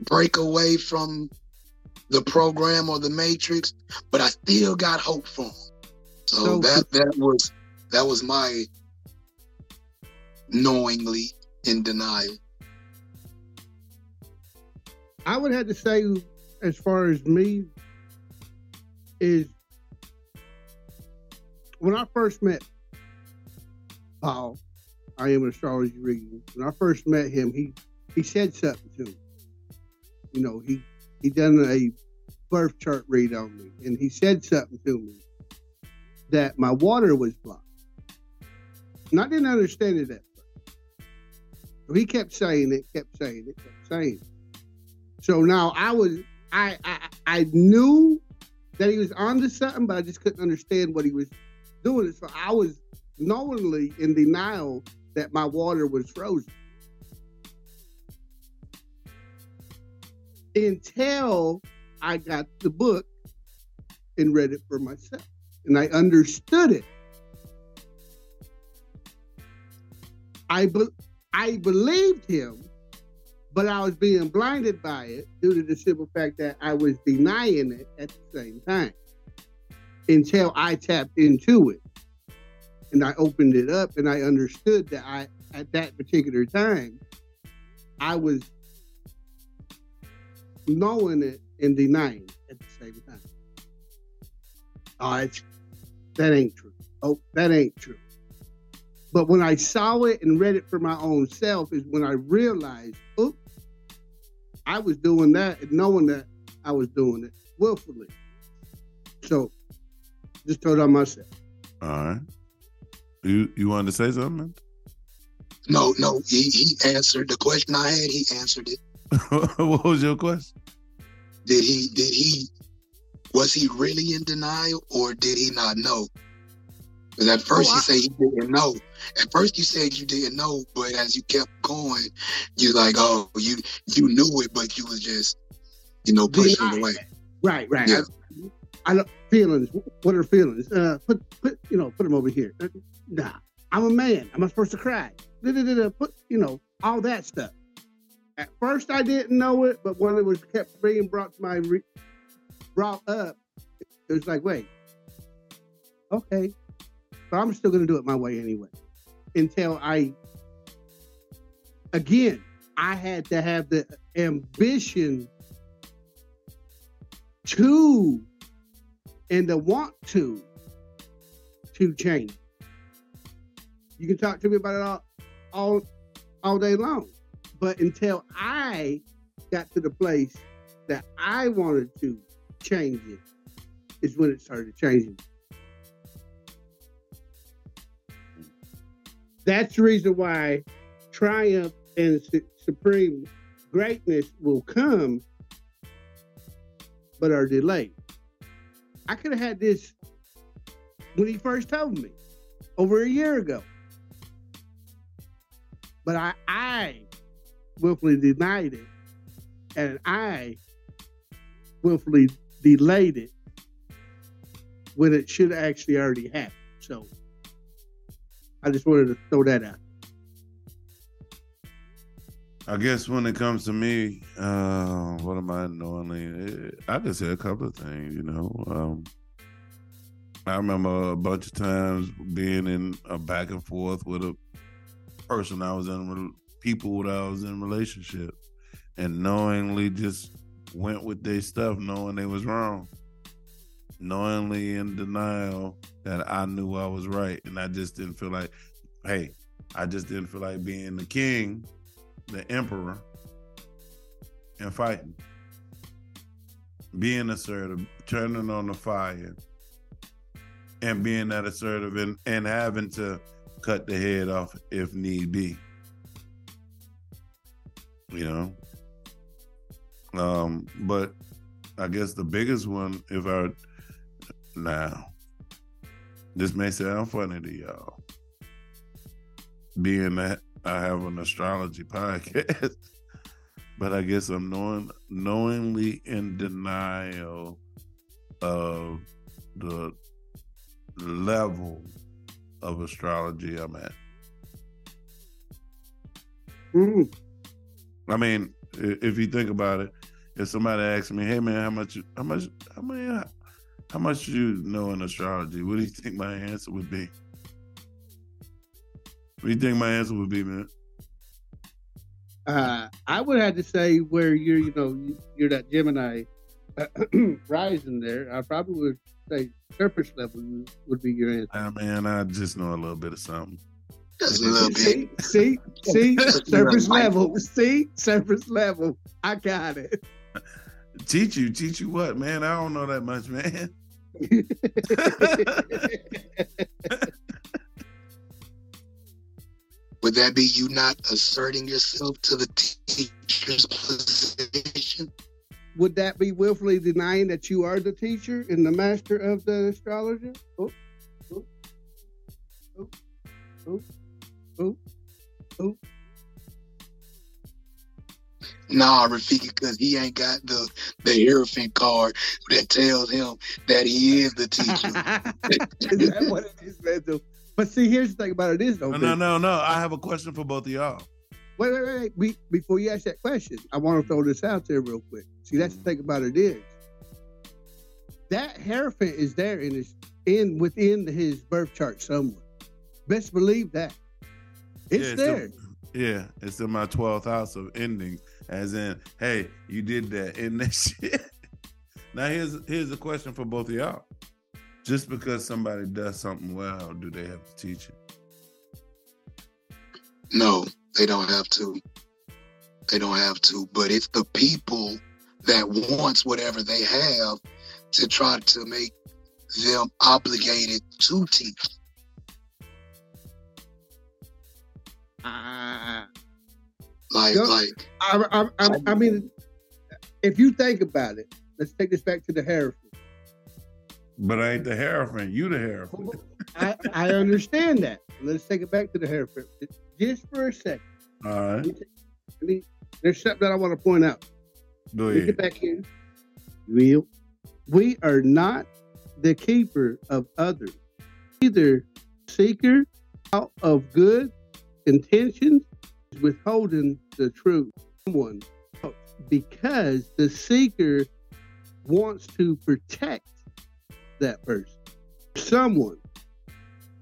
break away from the program or the matrix, but I still got hope for them. So, So- that that was that was my knowingly in denial. I would have to say, as far as me, is when I first met Paul, I am an astrology reading. When I first met him, he he said something to me. You know, he he done a birth chart read on me, and he said something to me that my water was blocked, and I didn't understand it at first. So he kept saying it, kept saying it, kept saying it. So now I was I I, I knew that he was onto something, but I just couldn't understand what he was doing. it. So I was knowingly in denial that my water was frozen. Until I got the book and read it for myself. And I understood it. I be- I believed him but I was being blinded by it due to the simple fact that I was denying it at the same time until I tapped into it and I opened it up and I understood that I at that particular time I was knowing it and denying it at the same time. Oh, it's, that ain't true. Oh, that ain't true. But when I saw it and read it for my own self is when I realized, oops, I was doing that and knowing that I was doing it willfully. So just told on myself. All right. You you wanted to say something? No, no, he, he answered the question I had. He answered it. what was your question? Did he? Did he? Was he really in denial, or did he not know? Because at first Oh, you I- say you didn't know. At first you said you didn't know, but as you kept going, you like, oh, you you knew it, but you was just, you know, pushing it away. Right, right. Yeah. I, I don't feelings. What are feelings? Uh, put put you know put them over here. Uh, Nah, I'm a man. I'm not supposed to cry. Da-da-da-da, Put you know all that stuff. At first I didn't know it, but when it was kept being brought to my re- brought up, it was like, wait, okay, but I'm still gonna do it my way anyway. Until I, again, I had to have the ambition to and the want to to change. You can talk to me about it all all all day long. But until I got to the place that I wanted to change it, is when it started changing. That's the reason why triumph and su- supreme greatness will come, but are delayed. I could have had this when he first told me over a year ago. But I, I willfully denied it, and I willfully delayed it when it should actually already happened. So I just wanted to throw that out. I guess when it comes to me, uh, what am I knowingly? eh, I could say a couple of things. You know, um, I remember a bunch of times being in a back and forth with a person I was in people that I was in relationship and knowingly just went with their stuff knowing they was wrong. Knowingly in denial that I knew I was right. And I just didn't feel like, hey, I just didn't feel like being the king, the emperor, and fighting. Being assertive, turning on the fire, and being that assertive and, and having to cut the head off if need be. You know? Um, but I guess the biggest one, if I now, this may sound funny to y'all, being that I have an astrology podcast, but I guess I'm knowing knowingly in denial of the level of astrology I'm at. Mm. I mean, if you think about it, if somebody asks me, "Hey man, how much? How much? How many? How much do you know in astrology?" What do you think my answer would be? What do you think my answer would be, man? Uh, I would have to say where you're, you know, you're that Gemini rising there. I probably would say surface level would be your answer. Ah, man, I just know a little bit of something. Just a little bit. See, see, see, surface level. See, surface level. I got it. Teach you, teach you what, man? I don't know that much, man. Would that be you not asserting yourself to the teacher's position? Would that be willfully denying that you are the teacher and the master of the astrologer? Oh, oh, oh, oh, oh, oh. Nah, Rafiki, because he ain't got the the Hierophant card that tells him that he is the teacher. is that what it is, man? But see, here's the thing about it is though. no, no, no, no. I have a question for both of y'all. Wait, wait, wait, wait. Before you ask that question, I want to throw this out there real quick. See, that's the thing about it is that Hierophant is there in his in within his birth chart somewhere. Best believe that. It's Yeah, there. in- yeah, it's in my 12th house of ending, as in, hey, you did that in that shit. now here's here's a question for both of y'all. Just because somebody does something well, do they have to teach it? no, they don't have to. They don't have to. But it's the people that wants whatever they have to try to make them obligated to teach. Ah. Like, Yeah. like, I, I, I, I mean, if you think about it, let's take this back to the Hierophant. But I ain't the Hierophant, you the Hierophant. I, I understand that. Let's take it back to the Hierophant just for a second. All right, there's something that I want to point out. go Let me get back in. Real. We are not the keeper of others. Either seeker out of good intentions is withholding the truth. Someone because the seeker wants to protect that person. Someone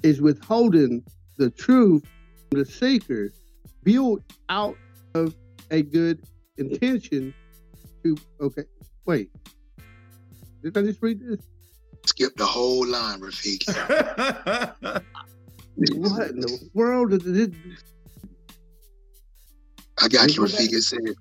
is withholding the truth from the seeker built out of a good intention to okay wait did i just read this skip the whole line, Rafiki. what in the world is it I got you, Go. Rafiki. Said,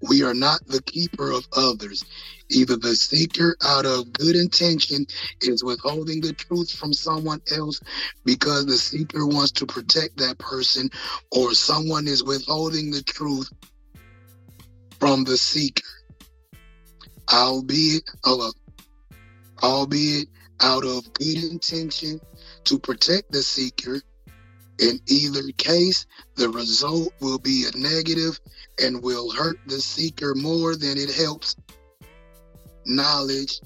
We are not the keeper of others. Either the seeker out of good intention is withholding the truth from someone else because the seeker wants to protect that person, or someone is withholding the truth from the seeker. Albeit, albeit out of good intention to protect the seeker. In either case, the result will be a negative and will hurt the seeker more than it helps. Knowledge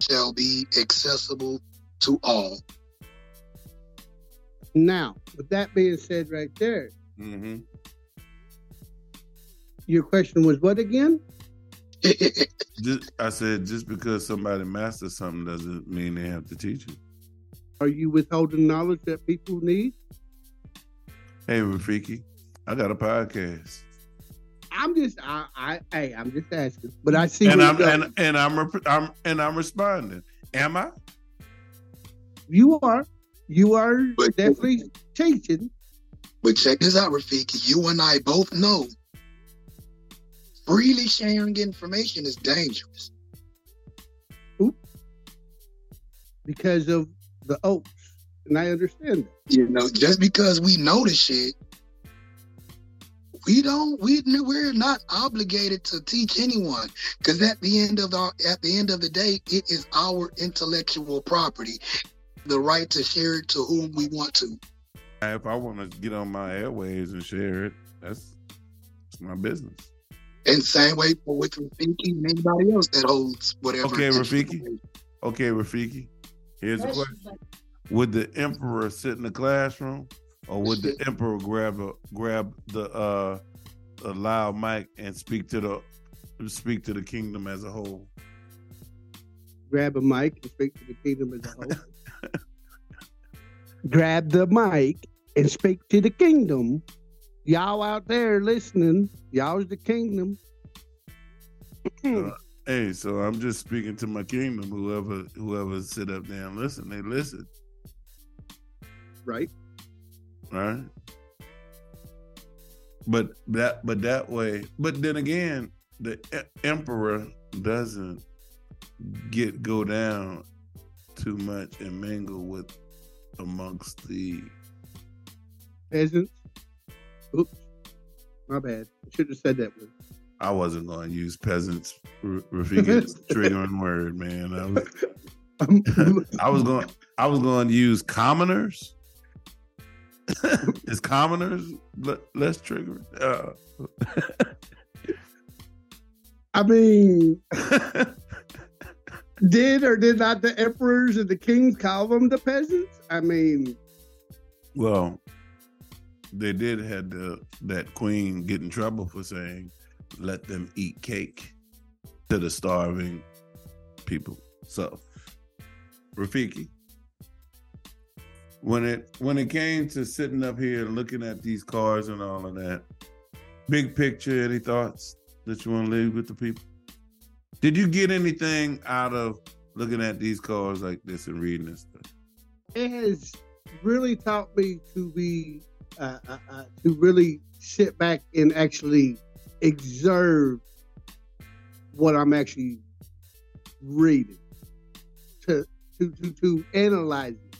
shall be accessible to all. now with that being said right there hmm your question was what again Just, I said, just because somebody masters something doesn't mean they have to teach it. are you withholding knowledge that people need Hey, Rafiki, I got a podcast. I'm just, I, I, hey, I'm just asking. But I see and I'm and, and I'm rep- I'm and I'm responding. Am I? you are, you are But- definitely teaching. But check this out, Rafiki. You and I both know freely sharing information is dangerous. because of the oaths. And I understand that. You know, just because we know the shit, we don't. We we're not obligated to teach anyone because at the end of our at the end of the day, it is our intellectual property, the right to share it to whom we want to. If I want to get on my airways and share it, that's it's my business. And same way for with Rafiki and anybody else that holds whatever. Okay, Rafiki. Okay, Rafiki. Here's the question: Would the emperor sit in the classroom, or would the emperor grab a grab the uh, a loud mic and speak to the speak to the kingdom as a whole? Grab a mic and speak to the kingdom as a whole. Grab the mic and speak to the kingdom. Y'all out there listening, y'all's the kingdom. Uh, Hey, so I'm just speaking to my kingdom. Whoever whoever sit up there and listen, they listen, right? right? But that but that way, but then again, the e- emperor doesn't get go down too much and mingle with amongst the Peasants. Oops. My bad. I should have said that one. I wasn't going to use peasants. Triggering word, man. I was, I was going. I was going to use commoners. Is commoners less triggering? Uh, I mean, did or did not the emperors and the kings call them the peasants? I mean, well, they did had the, that queen get in trouble for saying, "Let them eat cake to the starving people." So, Rafiki, when it when it came to sitting up here looking at these cars and all of that, big picture, any thoughts that you want to leave with the people? Did you get anything out of looking at these cars like this and reading this stuff? it has really taught me to be uh, uh, uh, to really sit back and actually observe what I'm actually reading, to to to, to analyze it,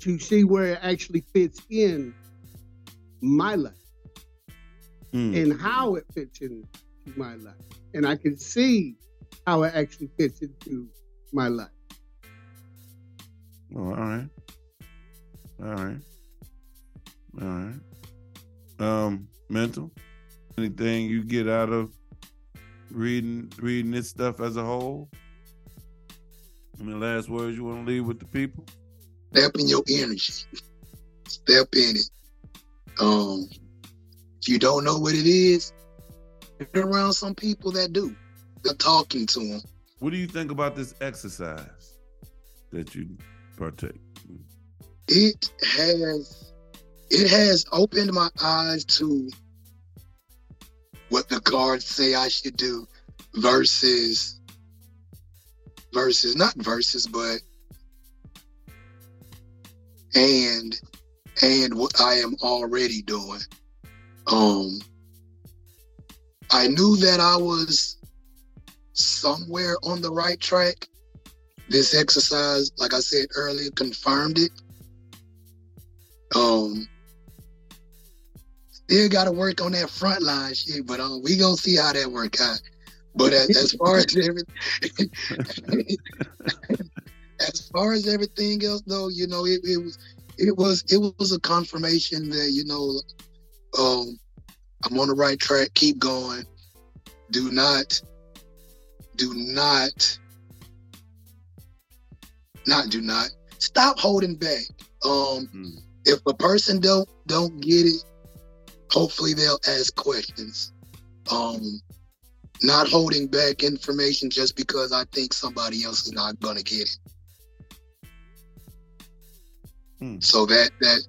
to see where it actually fits in my life Mm. and how it fits into my life, and I can see how it actually fits into my life. Oh, all right. All right. All right. Um, mental. Anything you get out of reading reading this stuff as a whole? Any last words you want to leave with the people? Step in your energy. Step in it. Um, if you don't know what it is, get around some people that do. They're talking to them. What do you think about this exercise that you partake? It has it has opened my eyes to what the cards say I should do versus versus not versus but and and what I am already doing. Um I knew that I was somewhere on the right track. This exercise, like I said earlier, confirmed it. Um still gotta work on that front line shit, but um we gonna see how that work out. But as, as far as everything as far as everything else though, you know, it, it was it was it was a confirmation that, you know, um I'm on the right track, keep going. Do not do not not do not stop holding back. Um Mm. if a person don't don't get it, hopefully they'll ask questions. Um not holding back information just because I think somebody else is not gonna get it. Hmm. So that that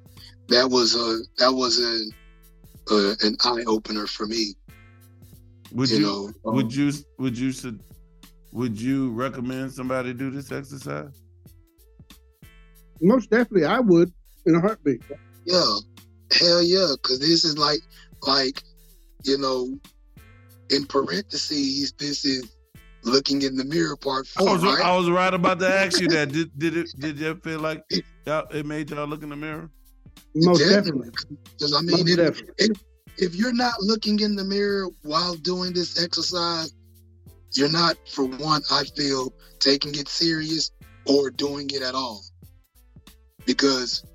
that was a that was a, a an eye opener for me. Would You you, know, um, would you would you su- would you recommend somebody do this exercise? Most definitely, I would in a heartbeat. Yeah, hell yeah, because this is like like you know, in parentheses, this is looking in the mirror part I four, was right? I was right about to ask you that. Did did it did you feel like y'all, it made y'all look in the mirror? Most definitely. Because I Most mean, if, definitely. if you're not looking in the mirror while doing this exercise, you're not, for one, I feel, taking it serious or doing it at all. Because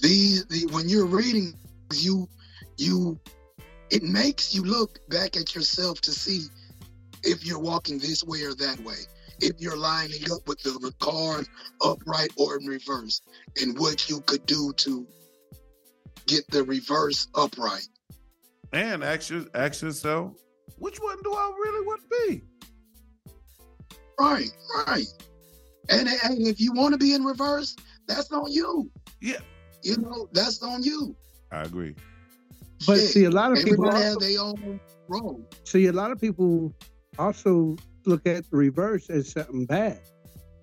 these, the, when you're reading, you, you, it makes you look back at yourself to see if you're walking this way or that way. If you're lining up with the cars upright or in reverse, and what you could do to get the reverse upright. And ask your, ask yourself, which one do I really want to be? Right, right. And, and if you want to be in reverse, that's on you. Yeah. You know, that's on you. I agree. But Shit, see, a lot of people Everybody has also, their own role. see a lot of people also look at the reverse as something bad.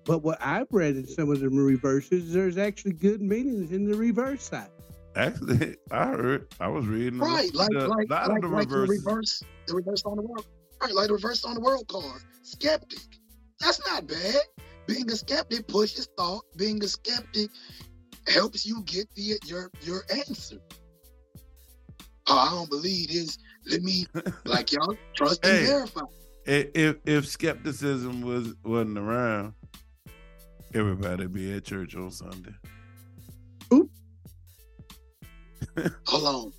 But what I've read in some of the reverses, there's actually good meanings in the reverse side. Actually, I heard I was reading a Right, like the- like, lot like, of the like the reverse, the reverse on the world. Right, like the reverse on the world card. Skeptic. That's not bad. Being a skeptic pushes thought. Being a skeptic helps you get the your your answer. Oh, I don't believe this. Let me like y'all trust and Hey. verify. I- If if skepticism was wasn't around, everybody be at church on Sunday. Oop. Hold on.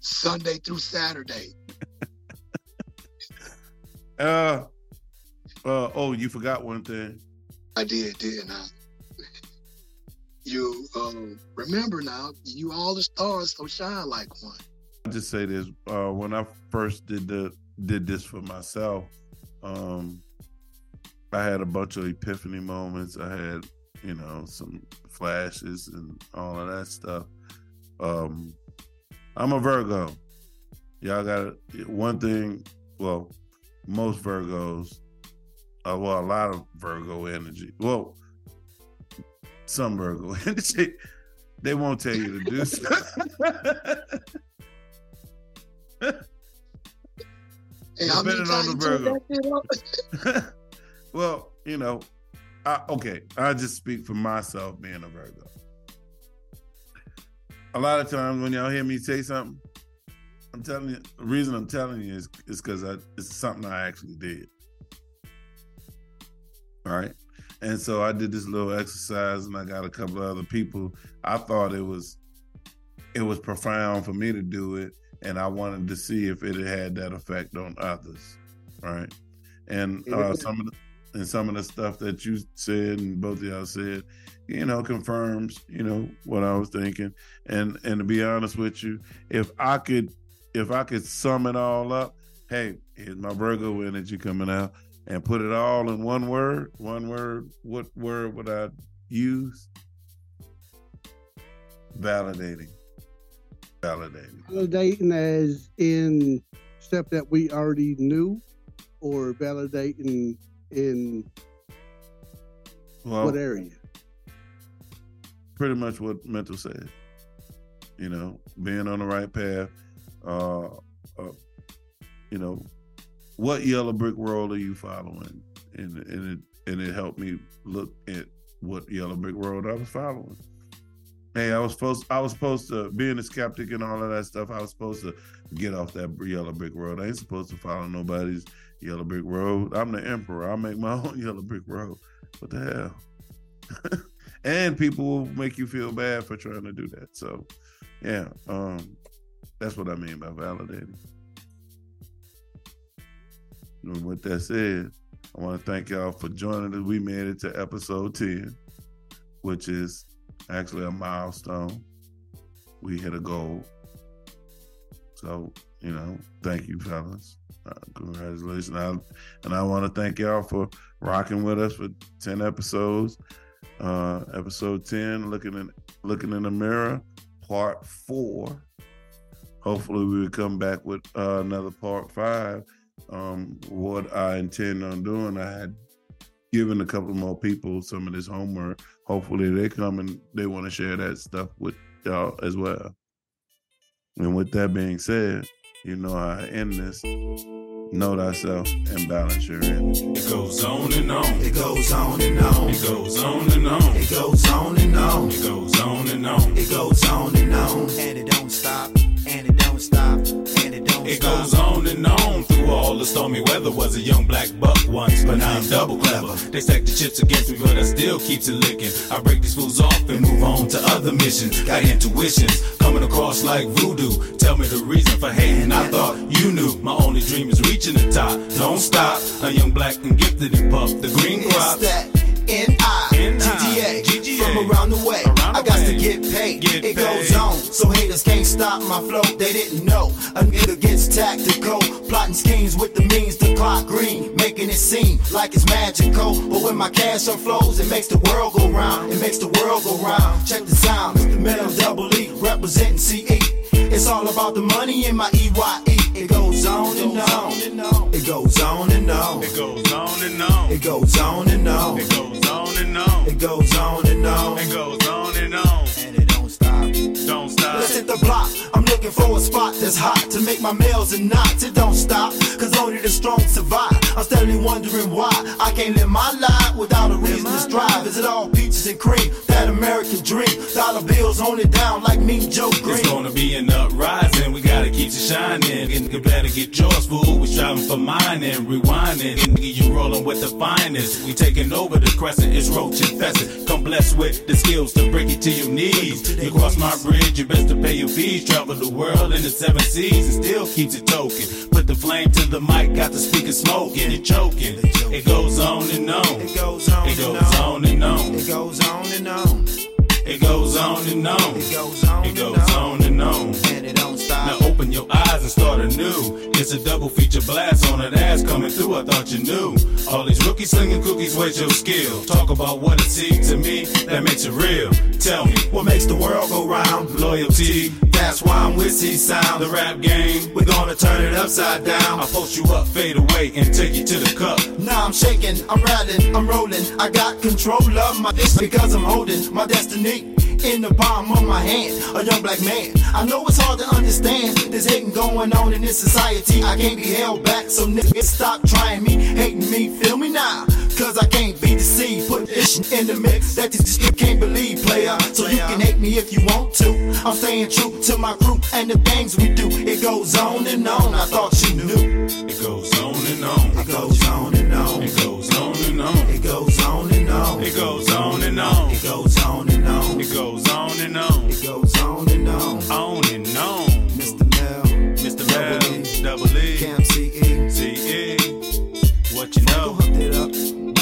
Sunday through Saturday. Uh, uh oh, you forgot one thing. I did, didn't I? You um remember now, you all the stars, so shine like one. I'll just say this: uh, when I first did the did this for myself, um, I had a bunch of epiphany moments. I had, you know, some flashes and all of that stuff. Um, I'm a Virgo. Y'all got one thing. Well, most Virgos, uh, well, a lot of Virgo energy. Well, some Virgo energy. They won't tell you to do stuff. Hey, Depending on the Virgo. that shit up? well, you know, I, okay, I just speak for myself being a Virgo. A lot of times when y'all hear me say something, I'm telling you, the reason I'm telling you is is because it's something I actually did. All right. And so I did this little exercise and I got a couple of other people. I thought it was it was profound for me to do it and I wanted to see if it had that effect on others. Right. And uh, some of the and some of the stuff that you said and both of y'all said, you know, confirms, you know, what I was thinking. And and to be honest with you, if I could if I could sum it all up, hey, here's my Virgo energy coming out and put it all in one word, one word, what word would I use? Validating. Validating. Validating as in stuff that we already knew, or validating in Well, what area? pretty much what mental said. You know, being on the right path. Uh, uh, you know, what yellow brick road are you following? And and it and it helped me look at what yellow brick road I was following. Hey, I was supposed I was supposed to being a skeptic and all of that stuff. I was supposed to get off that yellow brick road. I ain't supposed to follow nobody's yellow brick road. I'm the emperor. I'll make my own yellow brick road. What the hell? and people will make you feel bad for trying to do that. So, yeah, um, that's what I mean by validating. And with that said, I want to thank y'all for joining us. We made it to episode 10, which is actually a milestone. We hit a goal. So, you know, thank you, fellas. Uh, congratulations. I, and I want to thank y'all for rocking with us for 10 episodes. Uh, episode 10, looking in looking in the mirror. part four. Hopefully, we will come back with uh, another part five. Um, what I intend on doing, I had given a couple more people some of this homework. Hopefully, they come and they want to share that stuff with y'all as well. And with that being said, you know how I end this. Know thyself and balance your energy. It goes on and on. It goes on and on. It goes on and on. It goes on and on. It goes on and on. It goes on and on. And it don't stop. And it don't stop. And it don't It stop. goes on and on all the stormy weather. Was a young black buck once, but now I'm double clever. They stack the chips against me, but I still keeps it licking. I break these fools off and move on to other missions. Got intuitions coming across like voodoo. Tell me the reason for hating. I thought you knew. My only dream is reaching the top. Don't stop. A young black and gifted and puff the green crop. It's that N-I-G-G-A. From around the way. I got to get paid. Get it paid. goes on. So haters can't stop my flow. They didn't know. A nigga gets tactical. Plotting schemes with the means to clock green. Making it seem like it's magical. But when my cash flows, it makes the world go round. It makes the world go round. Check the sound. The metal double E representing CE. It's all about the money in my EYE. It goes on and on. It goes on and on. It goes on and on. It goes on and on. It goes on and on. It goes on and on. It goes on and on. And it don't stop. Don't. Let's hit the block. I'm looking for a spot that's hot to make my meals and knots. It don't stop, cause only the strong survive. I'm steadily wondering why I can't live my life without a reason to strive. Is it all peaches and cream? That American dream. Dollar bills on it down like me, Joe Green. It's gonna be an uprising. We gotta keep it shining. And you better get yours, fool. We striving for mine and rewinding. And you rolling with the finest. We taking over the crescent. It's roach infested. Come blessed with the skills to break it to your knees. You cross my bridge, you best to pay your fees. Travel the world in the seven seas and still keeps it token. Put the flame to the mic, got the speaker smoking and choking. It goes on and on. It goes on It goes on and on. It goes on and on. It goes on and on. It goes on It and goes on and on. And it don't stop. Now open your eyes and start anew. It's a double feature blast on an ass coming through. I thought you knew. All these rookies slinging cookies, where's your skill? Talk about what it seems to me that makes it real. Tell me What makes the world go round? loyalty, That's why I'm with C Sound. the rap game. We're gonna turn it upside down. I'll post you up, fade away, and take you to the cup. Now I'm shaking, I'm rattling, I'm rolling. I got control of my this because I'm holding my destiny in the palm of my hand. A young black man. I know it's hard to understand. There's hating going on in this society. I can't be held back, so niggas stop trying me, hating me. Feel me now, cause I can't be deceived. Put this shit in the mix that this shit can't believe, player. So you can hate me if you want to. I'm staying true to my crew and the things we do. It goes on and on. I thought you knew. It goes on and on. It goes on and on. It goes on and on. It goes on and on. It goes on and on. It goes on and on. It goes on and on. It goes on and on. On and on. Mr. Mel, Mr. Double Bell, E. Double E, Cam CE. CE. What you Franco know? hooked it up.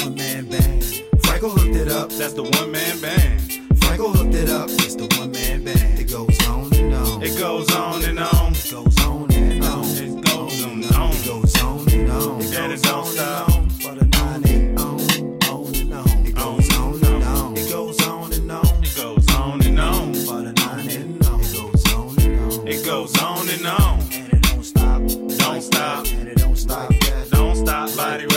One man band. Franco hooked it up. That's the one man band. Franco hooked it up. It's the one man band. It goes on and on. It goes on and on. It goes on and on. It goes on and on. It goes on and on. And it don't stop. don't stop. Don't stop, body.